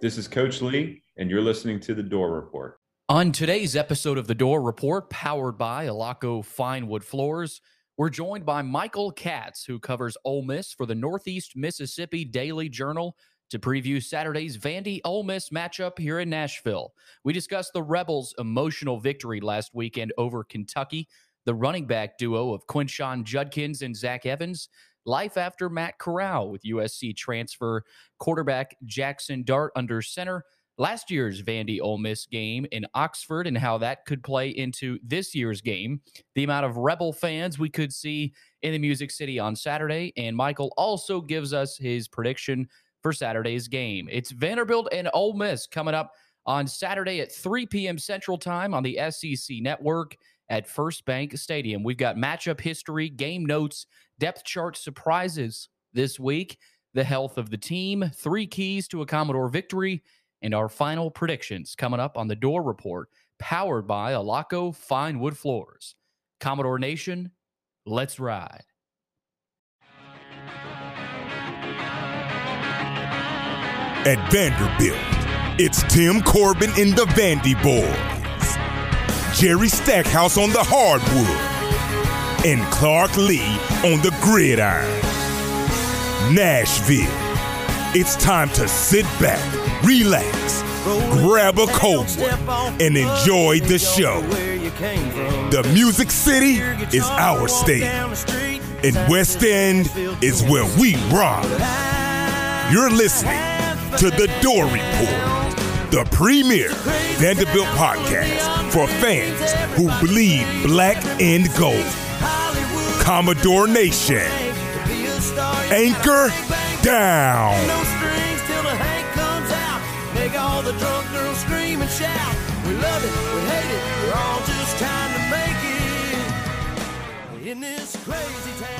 This is Coach Lea, and you're listening to The Dore Report. On today's episode of The Dore Report, powered by Alaco Fine Wood Floors, we're joined by Michael Katz, who covers Ole Miss for the Northeast Mississippi Daily Journal to preview Saturday's Vandy Ole Miss matchup here in Nashville. We discussed the Rebels' emotional victory last weekend over Kentucky, the running back duo of Quinshon Judkins and Zach Evans, life after Matt Corral with USC transfer quarterback Jaxson Dart under center, last year's Vandy Ole Miss game in Oxford and how that could play into this year's game, the amount of Rebel fans we could see in the Music City on Saturday, and Michael also gives us his prediction for Saturday's game. It's Vanderbilt and Ole Miss coming up on Saturday at 3 p.m. Central Time on the SEC Network at First Bank Stadium. We've got matchup history, game notes, depth chart surprises this week, the health of the team, three keys to a Commodore victory, and our final predictions coming up on the Dore Report, powered by Alaco Fine Wood Floors. Commodore Nation, let's ride. At Vanderbilt, it's Tim Corbin in the Vandy Boys, Jerry Stackhouse on the hardwood, and Clark Lea on the gridiron. Nashville, it's time to sit back, relax, grab a cold one, and enjoy the show. The Music City is our stage, and West End is where we rock. You're listening to The Dore Report, the premier Vanderbilt podcast for fans who bleed black and gold. Commodore Nation, anchor down. We love it, we hate it, we're all just trying to make it in this crazy town.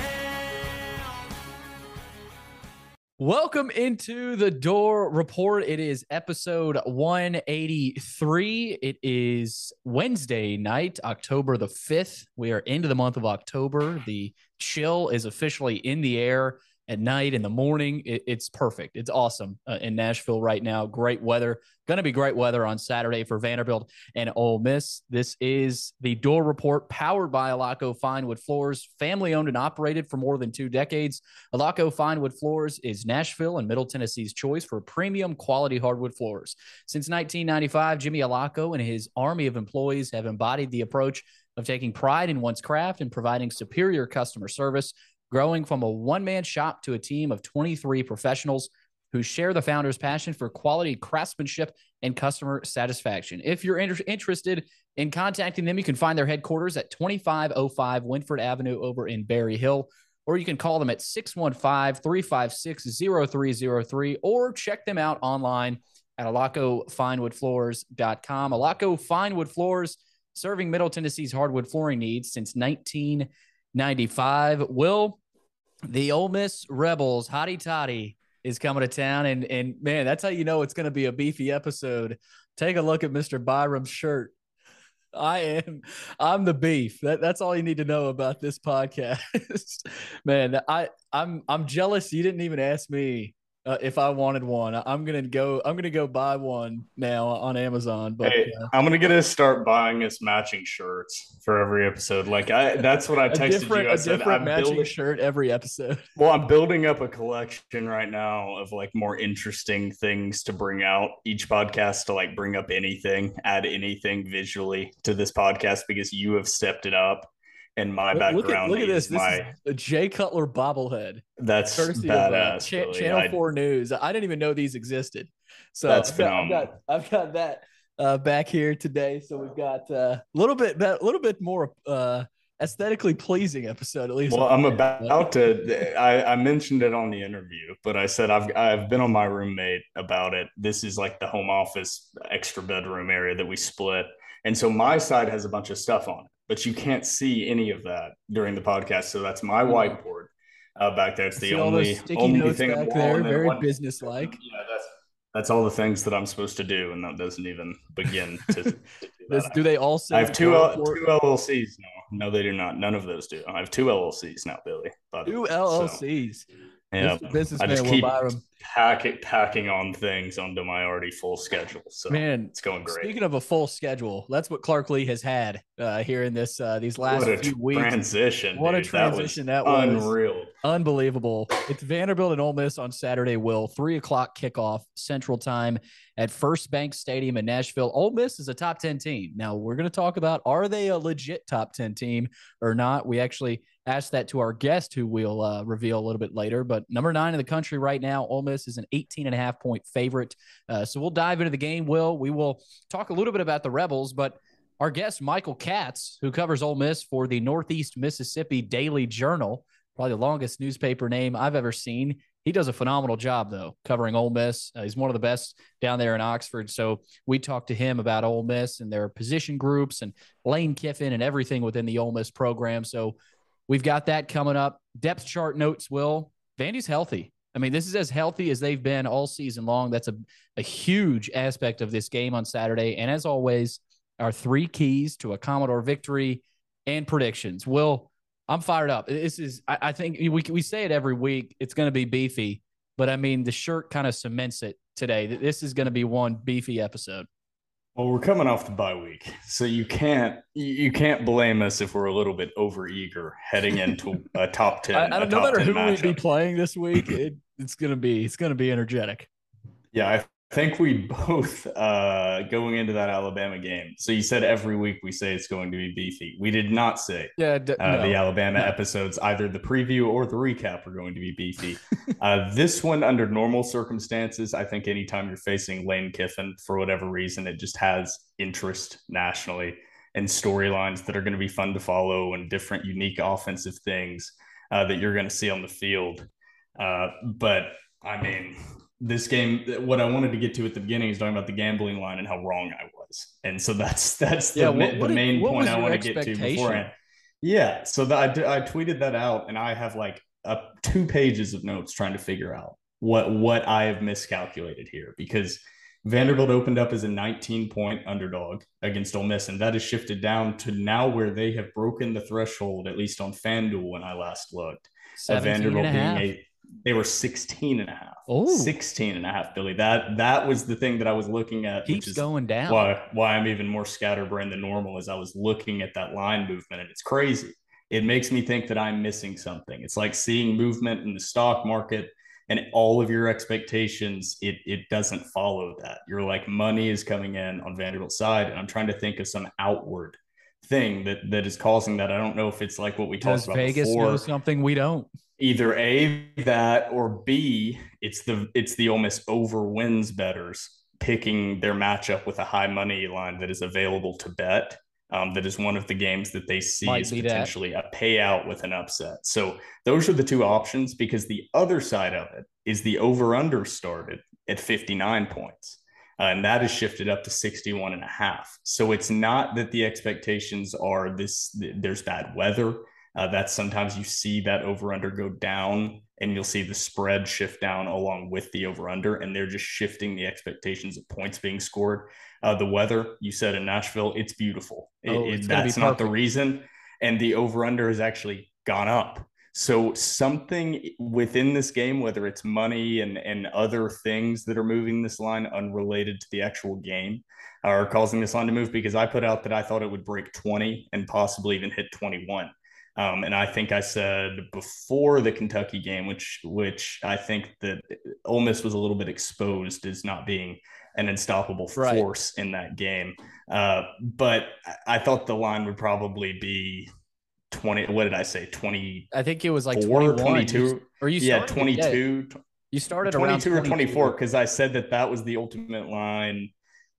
Welcome into the Dore Report. It is episode 183. It is Wednesday night, October the 5th. We are into the month of October. The chill is officially in the air at night, in the morning. It- it's perfect. It's awesome uh, in Nashville right now. Great weather. Going to be great weather on Saturday for Vanderbilt and Ole Miss. This is the Dore Report powered by Alaco Fine Wood Floors, family owned and operated for more than two decades. Alaco Fine Wood Floors is Nashville and Middle Tennessee's choice for premium quality hardwood floors. Since 1995, Jimmy Alaco and his army of employees have embodied the approach of taking pride in one's craft and providing superior customer service, growing from a one man shop to a team of 23 professionals who share the founder's passion for quality craftsmanship and customer satisfaction. If you're inter- interested in contacting them, you can find their headquarters at 2505 Winford Avenue over in Berry Hill or you can call them at 615 356 0303 or check them out online at alacofinewoodfloors.com. Alaco Finewood Floors, serving Middle Tennessee's hardwood flooring needs since 1995. Will, the Ole Miss Rebels, Hotty Toddy, is coming to town. And, and man, that's how you know it's going to be a beefy episode. Take a look at Mr. Byram's shirt. I am I'm the beef. That, that's all you need to know about this podcast. Man, I I'm I'm jealous you didn't even ask me uh, if I wanted one. I'm going to go I'm to go buy one now on Amazon, but Hey, uh, I'm gonna get to start buying us matching shirts for every episode. Like I, that's what I texted you. I said I'm matching building. shirt every episode. Well, I'm building up a collection right now of like more interesting things to bring out each podcast to like bring up anything, add anything visually to this podcast because you have stepped it up. And my Look- look at look at this. This my is a Jay Cutler bobblehead. that's courtesy of uh, badass. Billy. Channel I- Four News. I didn't even know these existed. So That's I've got, I've phenomenal. got I've got that uh, back here today. So we've got uh, a little bit a little bit more uh, aesthetically pleasing episode at least. Well, I'm about to. I, I mentioned it on the interview, but I said I've I've been on my roommate about it. This is like the home office extra bedroom area that we split, and so my side has a bunch of stuff on it, but you can't see any of that during the podcast. So that's my whiteboard uh, back there. It's the only only thing back on the wall, there, very one- businesslike. Yeah, that's that's all the things that I'm supposed to do, and that doesn't even begin to. to do do they all say I have two L- two LLCs now. No, they do not. None of those do. I have two LLCs now, Billy. two way. So, LLCs? Yeah. Businessman Will keep Byram. Packing packing on things onto my already full schedule. So Man, it's going great. Speaking of a full schedule, that's what Clark Lea has had uh, here in this uh, these last what a few weeks. transition! What a dude. That was transition that was. unreal. Unbelievable. It's Vanderbilt and Ole Miss on Saturday, Will. Three o'clock kickoff Central Time at First Bank Stadium in Nashville. Ole Miss is a top 10 team. Now, we're going to talk about are they a legit top 10 team or not? We actually asked that to our guest, who we'll uh, reveal a little bit later. But number nine in the country right now, Ole Miss is an 18 and a half point favorite. Uh, so we'll dive into the game, Will. We will talk a little bit about the Rebels, but our guest, Michael Katz, who covers Ole Miss for the Northeast Mississippi Daily Journal, probably the longest newspaper name I've ever seen. He does a phenomenal job, though, covering Ole Miss. Uh, he's one of the best down there in Oxford. So we talked to him about Ole Miss and their position groups and Lane Kiffin and everything within the Ole Miss program. So we've got that coming up. Depth chart notes, Will. Vandy's healthy. I mean, this is as healthy as they've been all season long. That's a, a huge aspect of this game on Saturday. And as always, our three keys to a Commodore victory and predictions. Will, I'm fired up. This is, I, I think we, we say it every week. It's going to be beefy, but I mean, the shirt kind of cements it today. This is going to be one beefy episode. Well, we're coming off the bye week, so you can't you can't blame us if we're a little bit overeager heading into a top ten. I, I don't, no matter 10 who we be playing this week, it, it's gonna be it's gonna be energetic. Yeah, I think we both uh, going into that Alabama game. So you said every week we say it's going to be beefy. We did not say Yeah, d- uh, no. the Alabama no. episodes, either the preview or the recap, are going to be beefy. uh, this one, under normal circumstances, I think anytime you're facing Lane Kiffin, for whatever reason, it just has interest nationally and storylines that are going to be fun to follow and different, unique offensive things uh, that you're going to see on the field. Uh, but I mean, this game, what I wanted to get to at the beginning is talking about the gambling line and how wrong I was, and so that's that's the, Yeah, what- the what main what point I want to get to beforehand. Yeah, so that I, I tweeted that out, and I have like uh, two pages of notes trying to figure out what what I have miscalculated here because Vanderbilt opened up as a 19 point underdog against Ole Miss, and that has shifted down to now where they have broken the threshold, at least on FanDuel when I last looked. Of Vanderbilt and a being half. a they were 16 and a half. Oh. 16 and a half, Billy. That that was the thing that I was looking at, keeps is going down. why why I'm even more scatterbrained than normal as I was looking at that line movement, and it's crazy. It makes me think that I'm missing something. It's like seeing movement in the stock market and all of your expectations, it it doesn't follow that. You're like money is coming in on Vanderbilt's side, and I'm trying to think of some outward thing that that is causing that. I don't know if it's like what we talked Does about Vegas before know something we don't? Either a that or b it's the it's the Ole Miss over wins betters picking their matchup with a high money line that is available to bet. Um, that is one of the games that they see Might as be that. potentially a payout with an upset. So those are the two options because the other side of it is the over under started at 59 points. Uh, and that is shifted up to 61 and a half. So it's not that the expectations are this, th- there's bad weather. Uh, that's sometimes you see that over under go down and you'll see the spread shift down along with the over under. And they're just shifting the expectations of points being scored. Uh, the weather, you said in Nashville, it's beautiful. It- Oh, it- it's that's not the reason. And the over under has actually gone up. So something within this game, whether it's money and, and other things that are moving this line unrelated to the actual game, are causing this line to move because I put out that I thought it would break 20 and possibly even hit 21. Um, and I think I said before the Kentucky game, which which I think that Ole Miss was a little bit exposed as not being an unstoppable Right. force in that game. Uh, but I- thought the line would probably be 20. What did I say? 20. I think it was like Four, 21. 22. You- or you yeah, started, 22. you started around 22 or 24 because I said that that was the ultimate line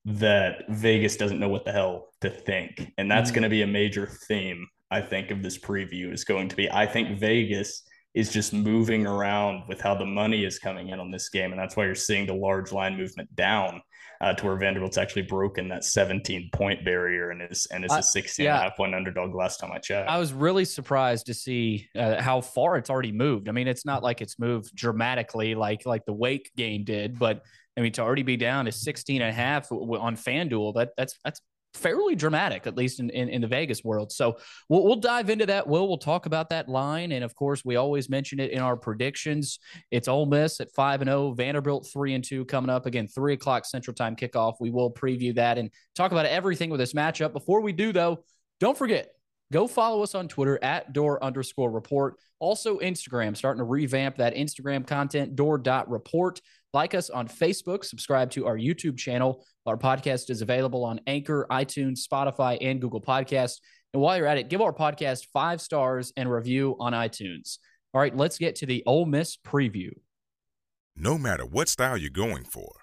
that Vegas doesn't know what the hell to think. And that's Mhm. going to be a major theme, I think, of this preview is going to be I think Vegas is just moving around with how the money is coming in on this game. And that's why you're seeing the large line movement down uh, to where Vanderbilt's actually broken that 17 point barrier and is and is I- a 16 yeah. and a half point underdog last time I checked. I was really surprised to see uh, how far it's already moved. I mean, it's not like it's moved dramatically like like the Wake game did, but I mean to already be down to 16 and a half on FanDuel, that that's that's fairly dramatic, at least in, in, in, the Vegas world. So we'll, we'll dive into that. Will we'll talk about that line, and of course, we always mention it in our predictions. It's Ole Miss at five and 0, Vanderbilt three and two coming up again, three o'clock Central Time kickoff. We will preview that and talk about everything with this matchup. Before we do, though, don't forget go follow us on Twitter at door underscore report. Also, Instagram, starting to revamp that Instagram content, door dot report. Like us on Facebook, subscribe to our YouTube channel. Our podcast is available on Anchor, iTunes, Spotify, and Google Podcasts. And while you're at it, give our podcast five stars and review on iTunes. All right, let's get to the Ole Miss preview. No matter what style you're going for,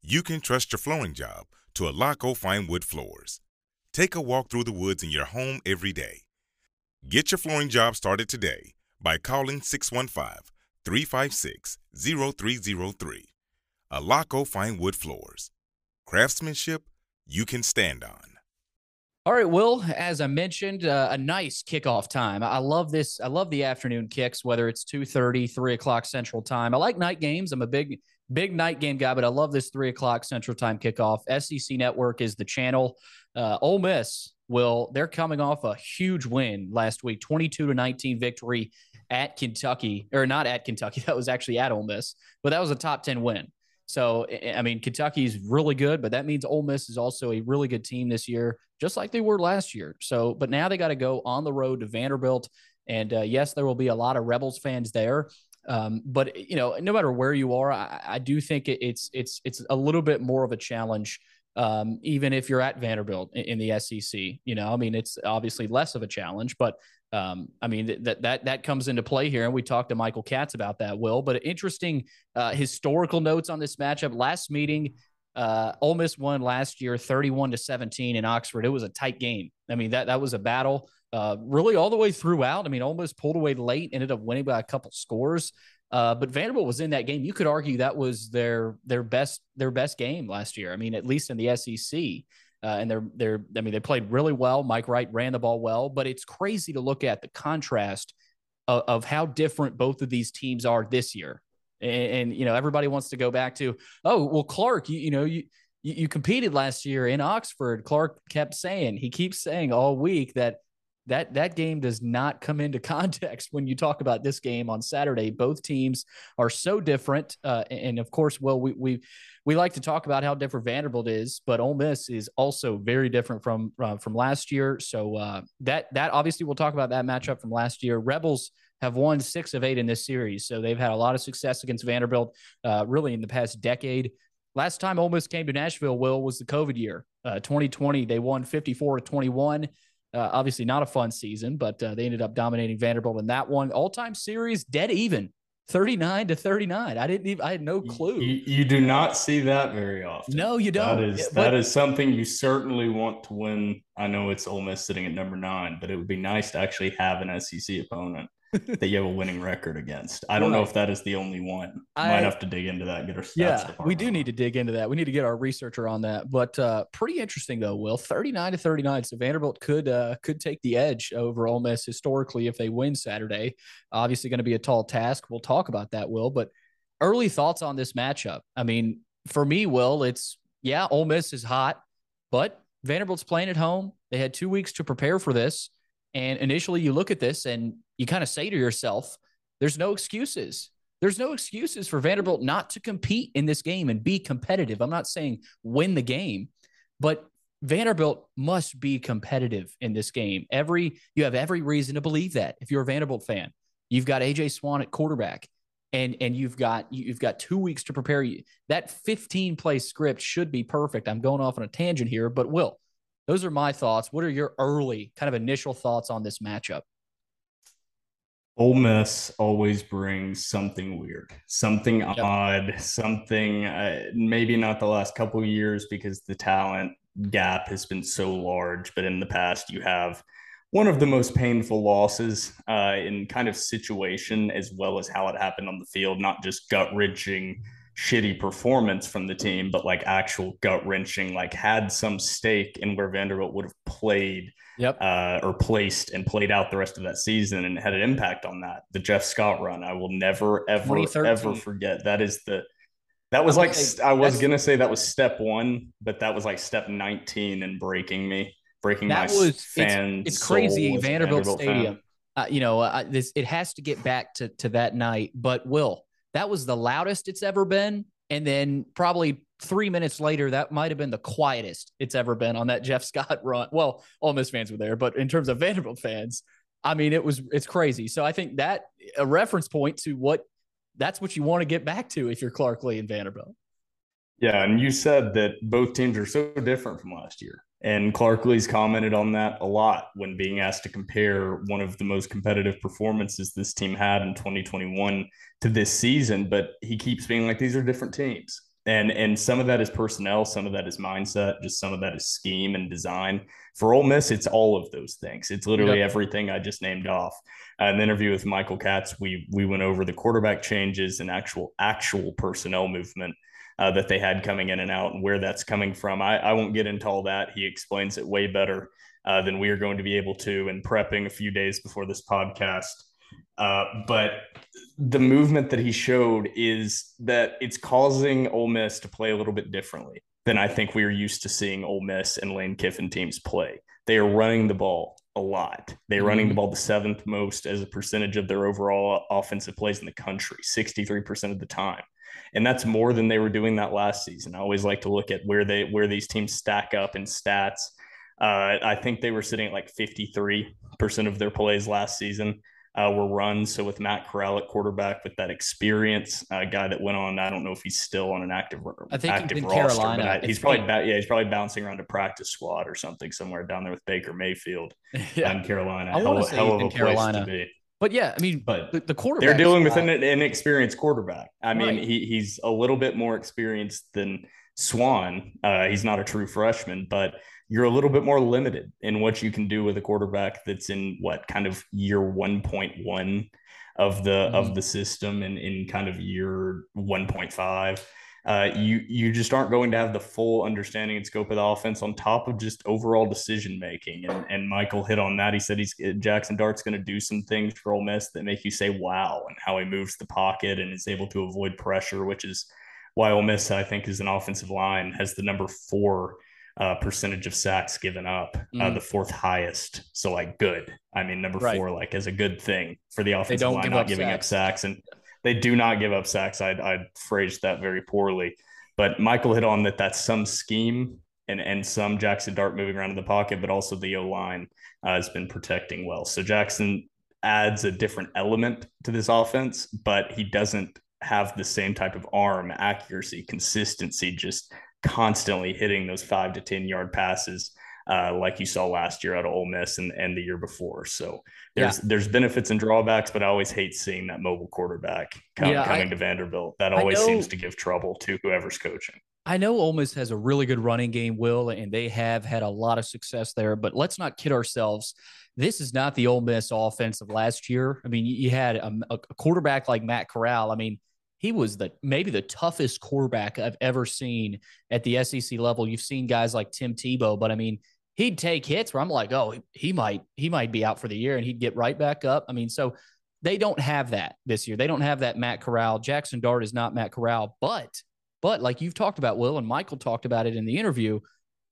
you can trust your flooring job to Alaco Fine Wood Floors. Take a walk through the woods in your home every day. Get your flooring job started today by calling 615 356 0303. Alaco Fine Wood Floors. Craftsmanship you can stand on. All right, Will, as I mentioned, uh, a nice kickoff time. I love this. I love the afternoon kicks, whether it's 2.30, 3 o'clock Central Time. I like night games. I'm a big, big night game guy, but I love this 3 o'clock Central Time kickoff. SEC Network is the channel. Uh, Ole Miss will, they're coming off a huge win last week, 22 to 19 victory at Kentucky, or not at Kentucky. That was actually at Ole Miss, but that was a top 10 win. So, I mean, Kentucky's really good, but that means Ole Miss is also a really good team this year, just like they were last year. So, but now they got to go on the road to Vanderbilt. And uh, yes, there will be a lot of Rebels fans there. Um, but you know, no matter where you are, I, I do think it, it's it's it's a little bit more of a challenge um, even if you're at Vanderbilt in, in, the SEC. You know, I mean, it's obviously less of a challenge, but um, I mean that that that comes into play here, and we talked to Michael Katz about that. Will, but interesting uh, historical notes on this matchup. Last meeting, uh, Ole Miss won last year, thirty-one to seventeen in Oxford. It was a tight game. I mean that that was a battle, uh, really all the way throughout. I mean, Ole Miss pulled away late, ended up winning by a couple scores. Uh, but Vanderbilt was in that game. You could argue that was their their best their best game last year. I mean, at least in the SEC. Uh, and they're they're I mean they played really well. Mike Wright ran the ball well, but it's crazy to look at the contrast of, of how different both of these teams are this year. And, and, you know everybody wants to go back to oh well Clark you, you know you you competed last year in Oxford. Clark kept saying he keeps saying all week that that that game does not come into context when you talk about this game on Saturday. Both teams are so different, uh, and of course, well, we we we like to talk about how different Vanderbilt is, but Ole Miss is also very different from uh, from last year. So uh, that that obviously we'll talk about that matchup from last year. Rebels have won six of eight in this series, so they've had a lot of success against Vanderbilt, uh, really in the past decade. Last time Ole Miss came to Nashville, Will was the COVID year, 2020. Uh, they won 54 to 21. Uh, obviously, not a fun season, but uh, they ended up dominating Vanderbilt in that one. All time series, dead even. 39 to 39. I didn't even, I had no clue. You, you do not see that very often. No, you don't. That is, but, that is something you certainly want to win. I know it's Ole Miss sitting at number nine, but it would be nice to actually have an SEC opponent that you have a winning record against. I don't know if that is the only one. I, Might have to dig into that. Get our stats. yeah. We do need to dig into that. We need to get our researcher on that. But uh, pretty interesting though. Will thirty nine to thirty nine. So Vanderbilt could uh, could take the edge over Ole Miss historically if they win Saturday. Obviously, going to be a tall task. We'll talk about that. Will, but early thoughts on this matchup. I mean, for me, Will, it's yeah, Ole Miss is hot, but Vanderbilt's playing at home. They had two weeks to prepare for this. And initially, you look at this and you kind of say to yourself, there's no excuses. There's no excuses for Vanderbilt not to compete in this game and be competitive. I'm not saying win the game, but Vanderbilt must be competitive in this game. Every you have every reason to believe that. If you're a Vanderbilt fan, you've got AJ Swann at quarterback, and and you've got you've got two weeks to prepare. You that 15 play script should be perfect. I'm going off on a tangent here, but will those are my thoughts. What are your early kind of initial thoughts on this matchup? Ole Miss always brings something weird, something yep. odd, something uh, maybe not the last couple years because the talent gap has been so large, but in the past you have one of the most painful losses uh, in kind of situation as well as how it happened on the field, not just gut wrenching shitty performance from the team, but like actual gut wrenching, like had some stake in where Vanderbilt would have played yep. uh, or placed and played out the rest of that season and had an impact on that. The Jeff Scott run, I will never, ever, ever forget. That is the That was I'm like say I was gonna say that was step one, but that was like step nineteen in breaking me, breaking that my was it's, fan. it's crazy soul as a Vanderbilt. Stadium. Uh, you know, uh, this it has to get back to to that night. But Will, that was the loudest it's ever been, and then probably three minutes later, that might have been the quietest it's ever been on that Jeff Scott run. Well, Ole Miss fans were there, but in terms of Vanderbilt fans, I mean, it was it's crazy. So I think that a reference point to what that's what you want to get back to if you're Clark Lea and Vanderbilt. Yeah, and you said that both teams are so different from last year. And Clark Lea's commented on that a lot when being asked to compare one of the most competitive performances this team had in 2021 to this season. But he keeps being like, these are different teams. And and some of that is personnel, some of that is mindset, just some of that is scheme and design. For Ole Miss, it's all of those things. It's literally Yep. everything I just named off. Uh, in the interview with Michael Katz, we we went over the quarterback changes and actual actual personnel movement uh, that they had coming in and out and where that's coming from. I, I won't get into all that. He explains it way better uh, than we are going to be able to in prepping a few days before this podcast. Uh, but the movement that he showed is that it's causing Ole Miss to play a little bit differently than I think we are used to seeing Ole Miss and Lane Kiffin teams play. They are running the ball a lot. They're running the ball the seventh most as a percentage of their overall offensive plays in the country, 63% of the time and that's more than they were doing that last season. I always like to look at where they where these teams stack up in stats. Uh, I think they were sitting at like 53% of their plays last season uh, were runs. So with Matt Corral at quarterback, with that experience, a guy that went on, I don't know if he's still on an active I think active in roster, Carolina. but I, he's probably ba- yeah he's probably bouncing around a practice squad or something somewhere down there with Baker Mayfield in Carolina. I hell, say hell of in a place Carolina. to be. But yeah, I mean, But the, the quarterback. they're dealing with an, an experienced quarterback. I mean, Right. he he's a little bit more experienced than Swann. Uh, he's not a true freshman, but you're a little bit more limited in what you can do with a quarterback that's in what kind of year 1.1 of the Mhm. of the system and in kind of year 1.5. Uh, you you just aren't going to have the full understanding and scope of the offense on top of just overall decision making. And and Michael hit on that. He said he's Jaxson Dart's going to do some things for Ole Miss that make you say wow, and how he moves the pocket and is able to avoid pressure, which is why Ole Miss I think is an offensive line has the number four uh, percentage of sacks given up, uh, Mm. the fourth highest. So like good. I mean number Right. four like as a good thing for the offensive line not up giving sacks. up sacks and they do not give up sacks. I I phrased that very poorly, but Michael hit on that. That's some scheme and and some Jaxson Dart moving around in the pocket, but also the O line uh, has been protecting well. So Jaxson adds a different element to this offense, but he doesn't have the same type of arm accuracy, consistency, just constantly hitting those five to ten yard passes. Uh, like you saw last year out of Ole Miss and, and the year before. So there's there's benefits and drawbacks, but I always hate seeing that mobile quarterback come, Yeah, I- coming to Vanderbilt. That always seems to give trouble to whoever's coaching. I know Ole Miss has a really good running game, Will, and they have had a lot of success there. But let's not kid ourselves. This is not the Ole Miss offense of last year. I mean, you you had a, a quarterback like Matt Corral. I mean, he was the maybe the toughest quarterback I've ever seen at the SEC level. You've seen guys like Tim Tebow, but I mean, he'd take hits where I'm like, oh, he might he might be out for the year, and he'd get right back up. I mean, so they don't have that this year. They don't have that Matt Corral. Jaxson Dart is not Matt Corral, but but like you've talked about, Will, and Michael talked about it in the interview,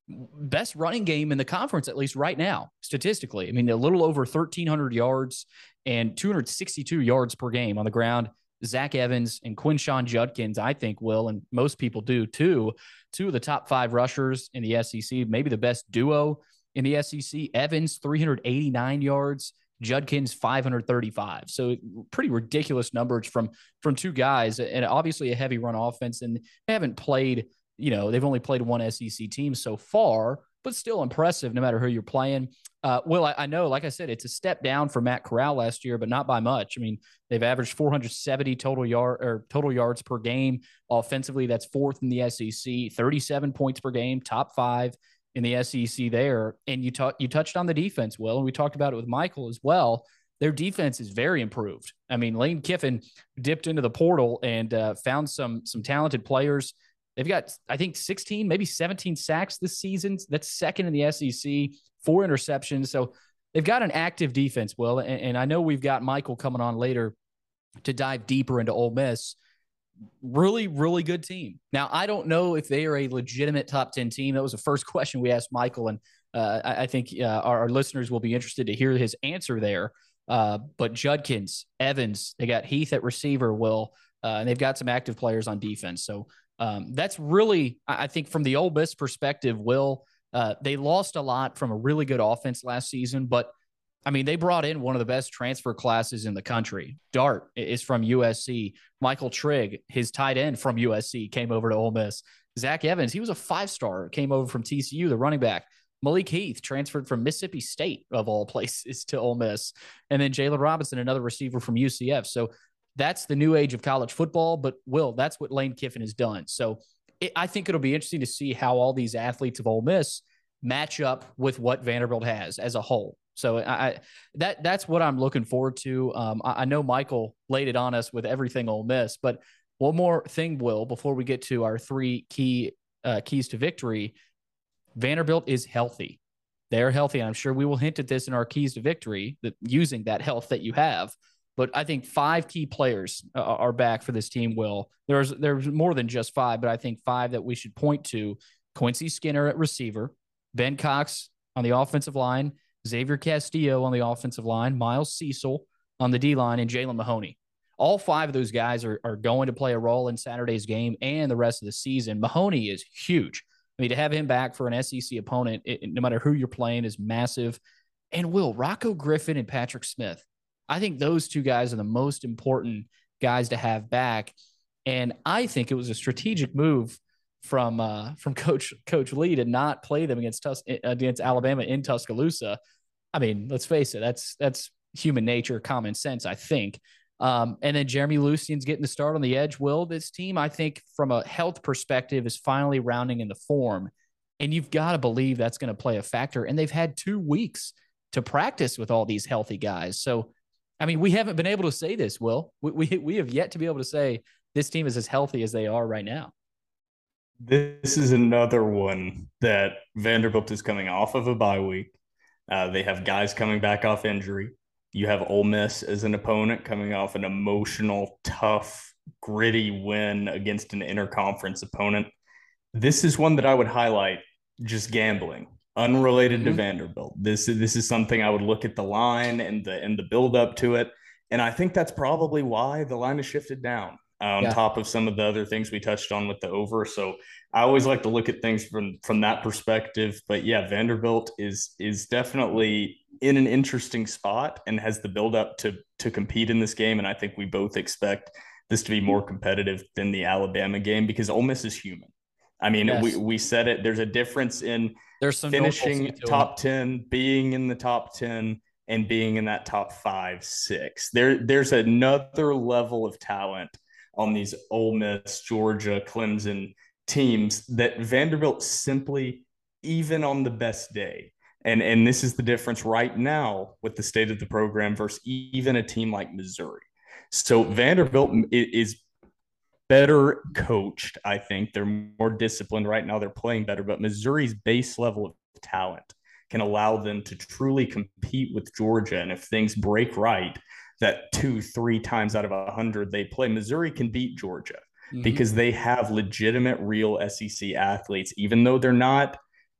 best running game in the conference, at least right now, statistically. I mean, a little over 1,300 yards and 262 yards per game on the ground. Zach Evans and Quinshon Judkins, I think, will, and most people do too. Two of the top five rushers in the SEC, maybe the best duo in the SEC. Evans, 389 yards. Judkins 535. So pretty ridiculous numbers from from two guys, and obviously a heavy run offense. And they haven't played, you know, they've only played one SEC team so far, but still impressive no matter who you're playing. Uh, well, I, I know, like I said, it's a step down for Matt Corral last year, but not by much. I mean, they've averaged 470 total yard or total yards per game offensively. That's fourth in the SEC, 37 points per game, top five in the SEC there. And you talk, you touched on the defense, Will, and we talked about it with Michael as well. Their defense is very improved. I mean, Lane Kiffin dipped into the portal and uh, found some some talented players. They've got, I think, 16, maybe 17 sacks this season. That's second in the SEC, four interceptions. So they've got an active defense, Will. And, and I know we've got Michael coming on later to dive deeper into Ole Miss. really, really good team. Now, I don't know if they are a legitimate top 10 team. That was the first question we asked Michael. And uh, I, I, think uh, our, our, listeners will be interested to hear his answer there. Uh, but Judkins, Evans, they got Heath at receiver, Will, uh, and they've got some active players on defense. So um, that's really, I think, from the Ole Miss perspective, Will, uh, they lost a lot from a really good offense last season, but I mean, they brought in one of the best transfer classes in the country. Dart is from USC. Michael Trigg, his tight end from USC, came over to Ole Miss. Zach Evans, he was a five star, came over from TCU, the running back. Malik Heath transferred from Mississippi State, of all places, to Ole Miss. And then Jaylon Robinson, another receiver from UCF. So that's the new age of college football. But, Will, that's what Lane Kiffin has done. So it, I think it'll be interesting to see how all these athletes of Ole Miss match up with what Vanderbilt has as a whole. So I that that's what I'm looking forward to. Um, I, I, know Michael laid it on us with everything Ole Miss, but one more thing, Will, before we get to our three key uh, keys to victory, Vanderbilt is healthy. They're healthy. and I'm sure we will hint at this in our keys to victory, that using that health that you have. But I think five key players uh, are back for this team. Will there's there's more than just five, but I think five that we should point to: Quincy Skinner at receiver, Ben Cox on the offensive line, Xavier Castillo on the offensive line, Miles Cecil on the D line, and Jalen Mahoney. All five of those guys are, are going to play a role in Saturday's game and the rest of the season. Mahoney is huge. I mean, to have him back for an SEC opponent, it, no matter who you're playing, is massive. And Will, Rocko Griffin and Patrick Smith. I think those two guys are the most important guys to have back. And I think it was a strategic move from uh, from Coach Coach Lea to not play them against Tus- against Alabama in Tuscaloosa I mean, let's face it, that's that's human nature, common sense, I think. Um, and then Jeremy Lucien's getting the start on the edge. Will this team, I think, from a health perspective, is finally rounding in the form, and you've got to believe that's going to play a factor. And they've had two weeks to practice with all these healthy guys. So, I mean, we haven't been able to say this. Will we? We, we have yet to be able to say this team is as healthy as they are right now. This is another one that Vanderbilt is coming off of a bye week. Uh, they have guys coming back off injury. You have Ole Miss as an opponent coming off an emotional, tough, gritty win against an interconference opponent. This is one that I would highlight just gambling, unrelated mm-hmm. to Vanderbilt. This is this is something I would look at the line and the and the build up to it. And I think that's probably why the line has shifted down on yeah. top of some of the other things we touched on with the over. So I always like to look at things from from that perspective. But yeah, Vanderbilt is is definitely in an interesting spot and has the build up to to compete in this game. And I think we both expect this to be more competitive than the Alabama game because Ole Miss is human. I mean, yes. we, we said it. There's a difference in there's some finishing top 10, being in the top 10, and being in that top five, six. There, there's another level of talent on these Ole Miss, Georgia, Clemson teams that Vanderbilt simply, even on the best day, and and this is the difference right now with the state of the program versus even a team like Missouri. So Vanderbilt is better coached. I think they're more disciplined right now. They're playing better, but Missouri's base level of talent can allow them to truly compete with Georgia. And if things break right, that two, three times out of a hundred they play, Missouri can beat Georgia mm-hmm. because they have legitimate, real SEC athletes, even though they're not,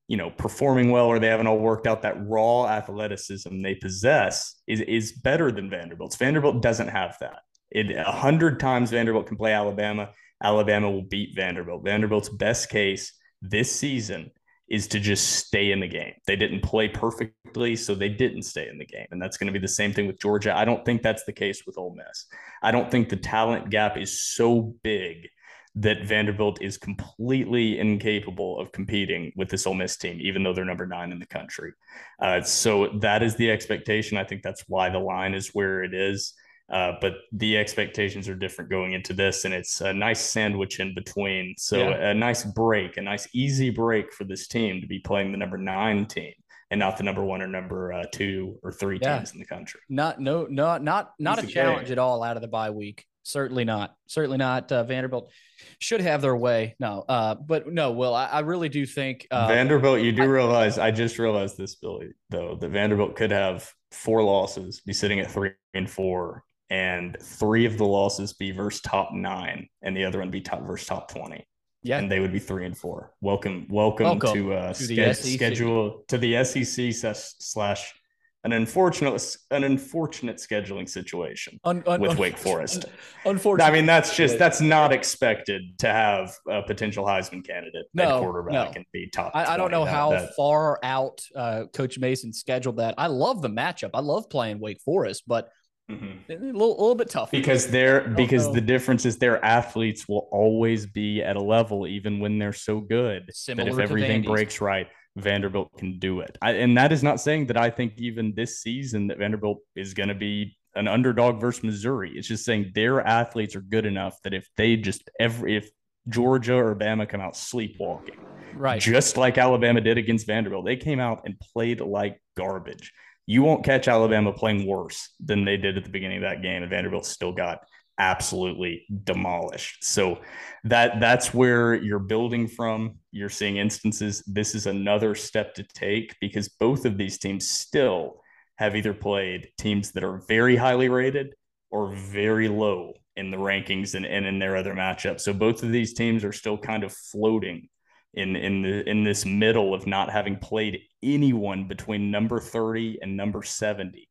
you know, performing well or they haven't all worked out. That raw athleticism they possess is is better than Vanderbilt's. Vanderbilt doesn't have that. It a hundred times Vanderbilt can play Alabama. Alabama will beat Vanderbilt. Vanderbilt's best case this season is to just stay in the game. They didn't play perfectly, so they didn't stay in the game. And that's going to be the same thing with Georgia. I don't think that's the case with Ole Miss. I don't think the talent gap is so big that Vanderbilt is completely incapable of competing with this Ole Miss team, even though they're number nine in the country. Uh, so that is the expectation. I think that's why the line is where it is. Uh, but the expectations are different going into this, and it's a nice sandwich in between. So yeah. a nice break, a nice easy break for this team to be playing the number nine team and not the number one or number uh, two or three yeah. teams in the country. Not no no not not a challenge at all out of the bye week. Certainly not. Certainly not. Uh, Vanderbilt should have their way. No, uh, but no. Well, I, I really do think uh, Vanderbilt. You do I, realize I just realized this, Billy, though that Vanderbilt could have four losses, be sitting at three and four, and three of the losses be versus top nine, and the other one be top versus top twenty. Yeah. and they would be three and four. Welcome, welcome, Welcome to uh to ske- schedule to the SEC slash, an unfortunate an unfortunate scheduling situation Un- un- with un- Wake Forest. Unfortunately, I mean, that's just that's not expected to have a potential Heisman candidate No, quarterback no. and be top. I, I don't know That- how that- far out uh, Coach Mason scheduled that. I love the matchup. I love playing Wake Forest, but Mhm. a little, a little bit tough because they're because know. the difference is their athletes will always be at a level even when they're so good Similar that if everything Vandy's. breaks right vanderbilt can do it I, and that is not saying that i think even this season that vanderbilt is going to be an underdog versus missouri it's just saying their athletes are good enough that if they just every if georgia or bama come out sleepwalking right. just like Alabama did against Vanderbilt. They came out and played like garbage. You won't catch Alabama playing worse than they did at the beginning of that game, and Vanderbilt still got absolutely demolished. So that that's where you're building from. You're seeing instances. This is another step to take because both of these teams still have either played teams that are very highly rated or very low in the rankings and, and in their other matchups. So both of these teams are still kind of floating in in the in this middle of not having played anyone between number 30 and number 70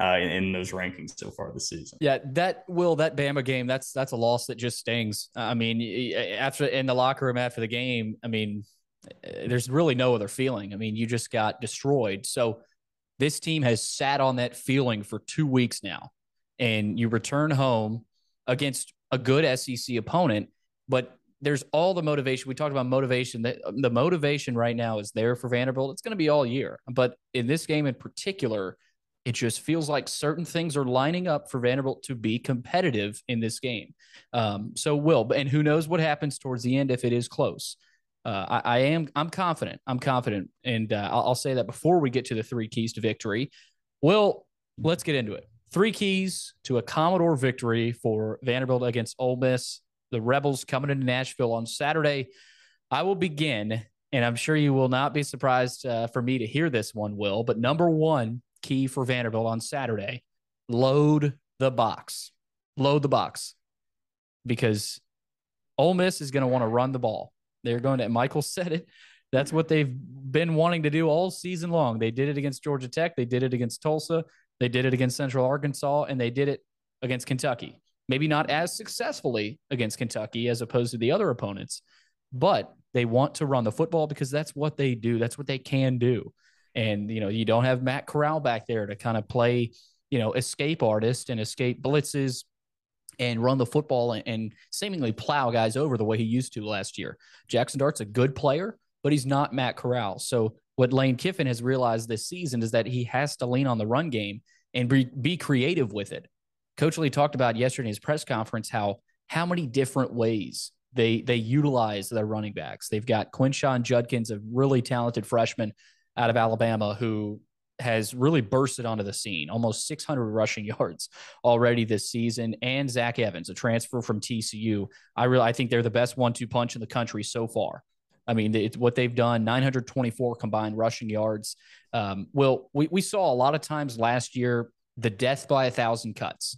uh, in, in those rankings so far this season. Yeah, that will that Bama game. That's that's a loss that just stings. I mean, after in the locker room after the game, I mean, eh, there's really no other feeling. I mean, you just got destroyed. So this team has sat on that feeling for two weeks now, and you return home against a good SEC opponent, but there's all the motivation. We talked about motivation. That the motivation right now is there for Vanderbilt. It's going to be all year, but in this game in particular, it just feels like certain things are lining up for Vanderbilt to be competitive in this game. Um, so will, and who knows what happens towards the end if it is close. Uh, I, I am, I'm confident. I'm confident, and uh, I'll, I'll say that before we get to the three keys to victory. Will, let's get into it. Three keys to a Commodore victory for Vanderbilt against Ole Miss. The Rebels coming into Nashville on Saturday. I will begin, and I'm sure you will not be surprised uh, for me to hear this one, Will. But number one key for Vanderbilt on Saturday load the box. Load the box because Ole Miss is going to want to run the ball. They're going to, Michael said it. That's what they've been wanting to do all season long. They did it against Georgia Tech. They did it against Tulsa. They did it against Central Arkansas, and they did it against Kentucky. Maybe not as successfully against Kentucky as opposed to the other opponents, but they want to run the football because that's what they do. That's what they can do. And, you know, you don't have Matt Corral back there to kind of play, you know, escape artist and escape blitzes and run the football and, and seemingly plow guys over the way he used to last year. Jaxson Dart's a good player, but he's not Matt Corral. So what Lane Kiffin has realized this season is that he has to lean on the run game and be, be creative with it. Coach Lea talked about yesterday in his press conference how how many different ways they they utilize their running backs. They've got Quinshon Judkins, a really talented freshman out of Alabama who has really bursted onto the scene, almost 600 rushing yards already this season, and Zach Evans, a transfer from TCU. I really I think they're the best one-two punch in the country so far. I mean, it's what they've done 924 combined rushing yards. Um, well, we, we saw a lot of times last year the death by a thousand cuts.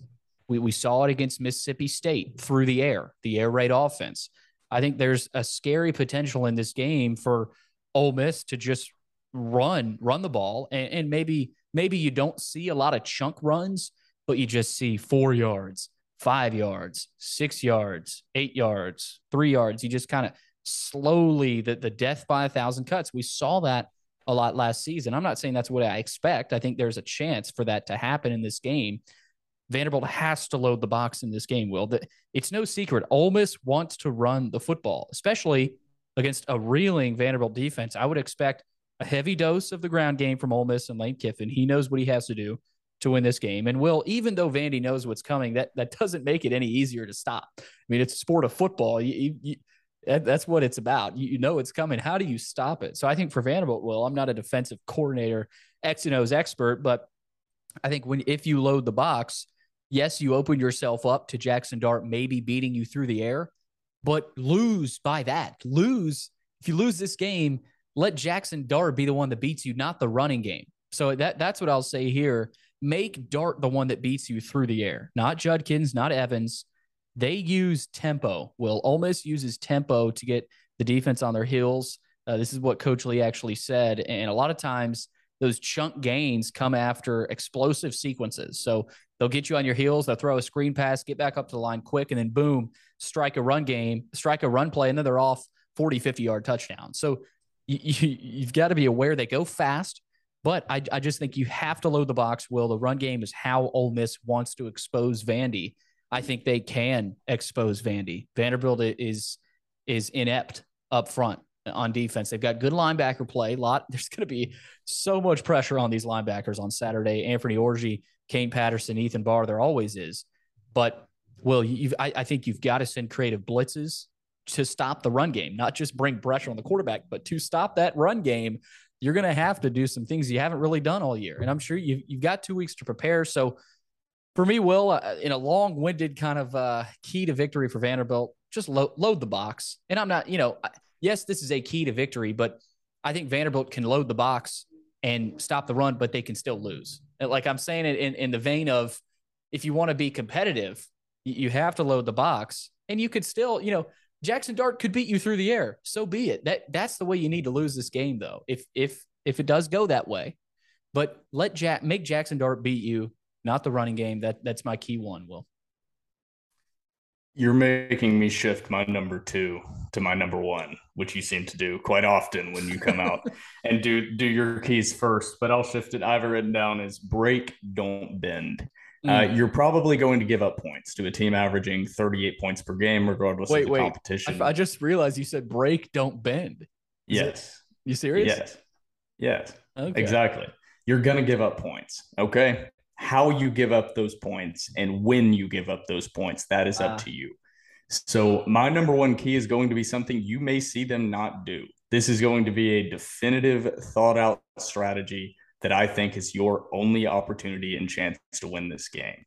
We, we saw it against Mississippi State through the air, the air raid offense. I think there's a scary potential in this game for Ole Miss to just run, run the ball, and, and maybe maybe you don't see a lot of chunk runs, but you just see four yards, five yards, six yards, eight yards, three yards. You just kind of slowly the, the death by a thousand cuts. We saw that a lot last season. I'm not saying that's what I expect. I think there's a chance for that to happen in this game. Vanderbilt has to load the box in this game, Will. It's no secret. Ole Miss wants to run the football, especially against a reeling Vanderbilt defense. I would expect a heavy dose of the ground game from Ole Miss and Lane Kiffin. He knows what he has to do to win this game. And Will, even though Vandy knows what's coming, that that doesn't make it any easier to stop. I mean, it's a sport of football. You, you, that, that's what it's about. You, you, know it's coming. How do you stop it? So I think for Vanderbilt, well, I'm not a defensive coordinator, X and O's expert, but I think when if you load the box, yes, you open yourself up to Jaxson Dart maybe beating you through the air, but lose by that. Lose if you lose this game, let Jaxson Dart be the one that beats you, not the running game. So that that's what I'll say here make Dart the one that beats you through the air, not Judkins, not Evans. They use tempo. Will Ole Miss uses tempo to get the defense on their heels. Uh, this is what Coach Lea actually said. And a lot of times, those chunk gains come after explosive sequences. So they'll get you on your heels, they'll throw a screen pass, get back up to the line quick, and then boom, strike a run game, strike a run play, and then they're off 40, 50 yard touchdown. So you, have got to be aware they go fast. But I, I just think you have to load the box. Will the run game is how Ole Miss wants to expose Vandy. I think they can expose Vandy. Vanderbilt is is inept up front on defense. They've got good linebacker play. Lot there's going to be so much pressure on these linebackers on Saturday. Anthony Orji, Kane Patterson, Ethan Barr. There always is. But Will, you I, I think you've got to send creative blitzes to stop the run game, not just bring pressure on the quarterback, but to stop that run game. You're going to have to do some things you haven't really done all year. And I'm sure you've, you've got two weeks to prepare. So for me, Will, uh, in a long winded kind of uh, key to victory for Vanderbilt, just lo- load the box. And I'm not, you know, yes, this is a key to victory, but I think Vanderbilt can load the box and stop the run, but they can still lose. Like I'm saying it in, in the vein of if you want to be competitive, you have to load the box and you could still, you know, Jaxson Dart could beat you through the air. So be it. That that's the way you need to lose this game though. If if if it does go that way. But let Jack make Jaxson Dart beat you, not the running game. That that's my key one, Will. You're making me shift my number two to my number one, which you seem to do quite often when you come out and do do your keys first. But I'll shift it. I have written down is break, don't bend. Uh, mm. Uh, you're probably going to give up points to a team averaging 38 points per game, regardless wait, of the wait. competition. I, I, just realized you said break, don't bend. Is yes. It, you serious? Yes. Yes. Okay. Exactly. You're going to give up points. Okay how you give up those points and when you give up those points that is up uh, to you so my number one key is going to be something you may see them not do this is going to be a definitive thought out strategy that i think is your only opportunity and chance to win this game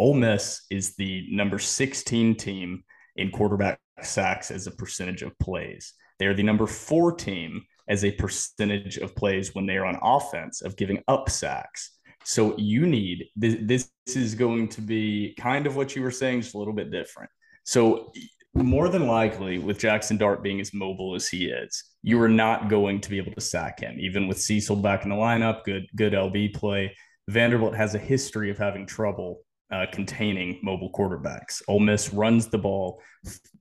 Ole Miss is the number 16 team in quarterback sacks as a percentage of plays. They are the number four team as a percentage of plays when they are on offense of giving up sacks. So you need this, this is going to be kind of what you were saying, just a little bit different. So more than likely, with Jaxson Dart being as mobile as he is, you are not going to be able to sack him. Even with Cecil back in the lineup, good good LB play. Vanderbilt has a history of having trouble uh, containing mobile quarterbacks. Ole Miss runs the ball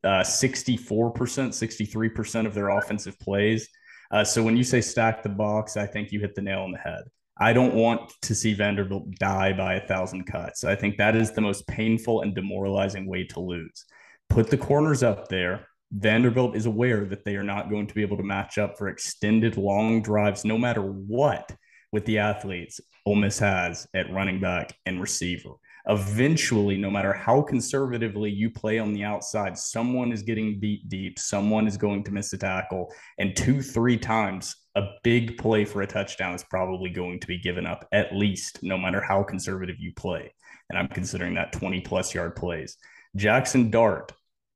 uh, 64%, 63% of their offensive plays. Uh, so when you say stack the box, I think you hit the nail on the head. I don't want to see Vanderbilt die by a thousand cuts. I think that is the most painful and demoralizing way to lose. Put the corners up there. Vanderbilt is aware that they are not going to be able to match up for extended long drives, no matter what, with the athletes Ole Miss has at running back and receiver. Eventually, no matter how conservatively you play on the outside, someone is getting beat deep. Someone is going to miss a tackle. And two, three times, a big play for a touchdown is probably going to be given up at least, no matter how conservative you play. And I'm considering that 20 plus yard plays. Jaxson Dart,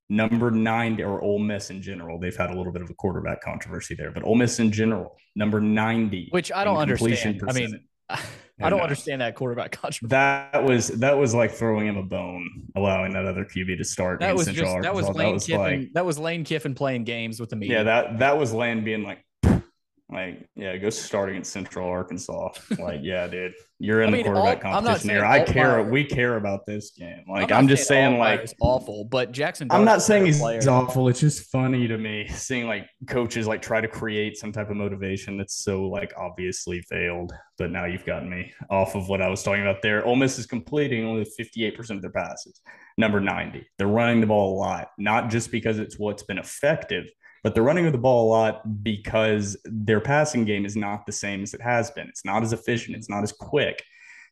number nine, or Ole Miss in general. They've had a little bit of a quarterback controversy there, but Ole Miss in general, number 90. Which I don't understand. I mean, I don't uh, understand that quarterback controversy. That was that was like throwing him a bone, allowing that other QB to start. That was just that was Lane that was Kiffin. Like, that was Lane Kiffin playing games with the media. Yeah, that that was Lane being like, like, yeah, go start against Central Arkansas. Like, yeah, dude, you're in I mean, the quarterback all, competition here. I care. We care about this game. Like, I'm, I'm just saying, saying like, it's awful. But Jaxson, I'm not saying he's player. awful. It's just funny to me seeing like coaches like try to create some type of motivation that's so like obviously failed. But now you've gotten me off of what I was talking about there. Ole Miss is completing only 58 percent of their passes. Number 90, they're running the ball a lot, not just because it's what's been effective but they're running with the ball a lot because their passing game is not the same as it has been. It's not as efficient, it's not as quick.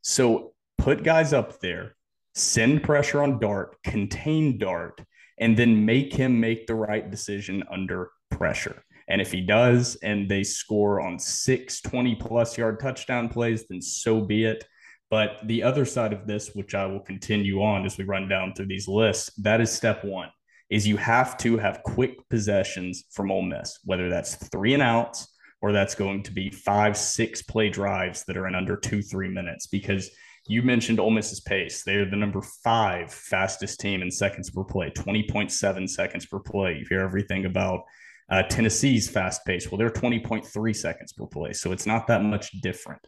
So put guys up there, send pressure on Dart, contain Dart, and then make him make the right decision under pressure. And if he does and they score on six 20 plus yard touchdown plays, then so be it. But the other side of this, which I will continue on as we run down through these lists, that is step one is you have to have quick possessions from Ole Miss, whether that's three and outs or that's going to be five, six play drives that are in under two, three minutes, because You mentioned Ole Miss's pace. They're the number five fastest team in seconds per play, 20.7 seconds per play. You hear everything about uh, Tennessee's fast pace. Well, they're 20.3 seconds per play. So it's not that much different.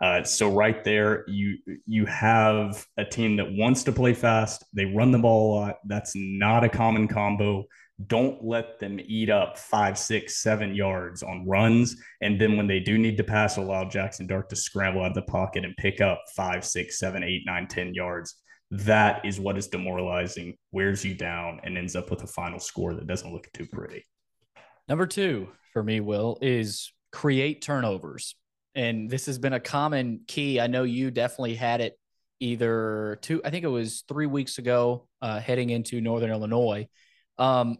Uh, so right there, you you have a team that wants to play fast. They run the ball a lot. That's not a common combo. Don't let them eat up five, six, seven yards on runs. And then when they do need to pass, allow Jaxson Dart to scramble out of the pocket and pick up five, six, seven, eight, nine, ten yards. That is what is demoralizing, wears you down, and ends up with a final score that doesn't look too pretty. Number two for me, Will, is create turnovers. And this has been a common key. I know you definitely had it either two, I think it was three weeks ago, uh, heading into Northern Illinois. Um,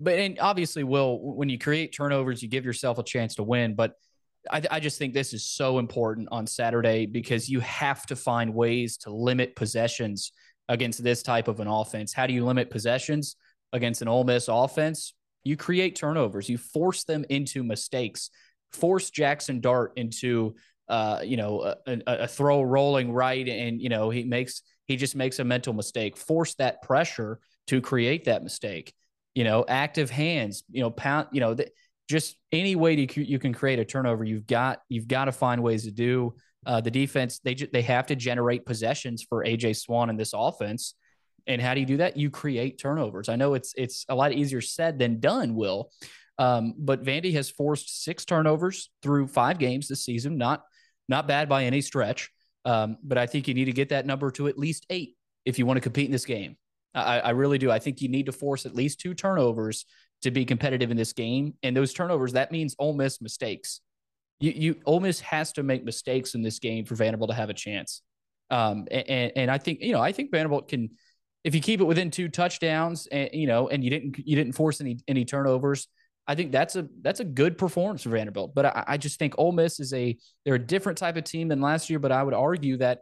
but and obviously, Will, when you create turnovers, you give yourself a chance to win. But I, I just think this is so important on Saturday because you have to find ways to limit possessions against this type of an offense. How do you limit possessions against an Ole Miss offense? You create turnovers. You force them into mistakes force Jaxson Dart into uh, you know a, a, throw rolling right, and you know he makes he just makes a mental mistake. Force that pressure to create that mistake. You know, active hands. You know, pound. You know, th- just any way to, you can create a turnover. You've got you've got to find ways to do. Uh, the defense they they have to generate possessions for AJ Swann in this offense. And how do you do that? You create turnovers. I know it's it's a lot easier said than done, Will, um, but Vandy has forced six turnovers through five games this season. Not not bad by any stretch. Um, but I think you need to get that number to at least eight if you want to compete in this game. I, I really do. I think you need to force at least two turnovers to be competitive in this game. And those turnovers, that means Ole Miss mistakes. You, you Ole Miss has to make mistakes in this game for Vanderbilt to have a chance. Um, and, and I think you know I think Vanderbilt can, if you keep it within two touchdowns, and you know, and you didn't you didn't force any any turnovers. I think that's a that's a good performance for Vanderbilt. But I, I, just think Ole Miss is a they're a different type of team than last year. But I would argue that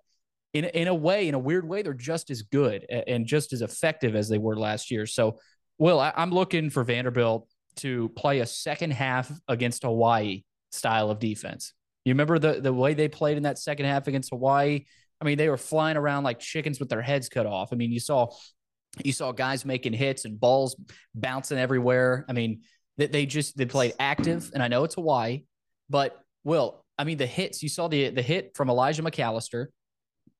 in in a way, in a weird way, they're just as good and just as effective as they were last year. So, Will, I, I'm looking for Vanderbilt to play a second half against Hawaii style of defense. You remember the the way they played in that second half against Hawaii? I mean, they were flying around like chickens with their heads cut off. I mean, you saw you saw guys making hits and balls bouncing everywhere. I mean, that they just they played active, and I know it's Hawaii, but Will, I mean the hits you saw the the hit from Elijah McAllister,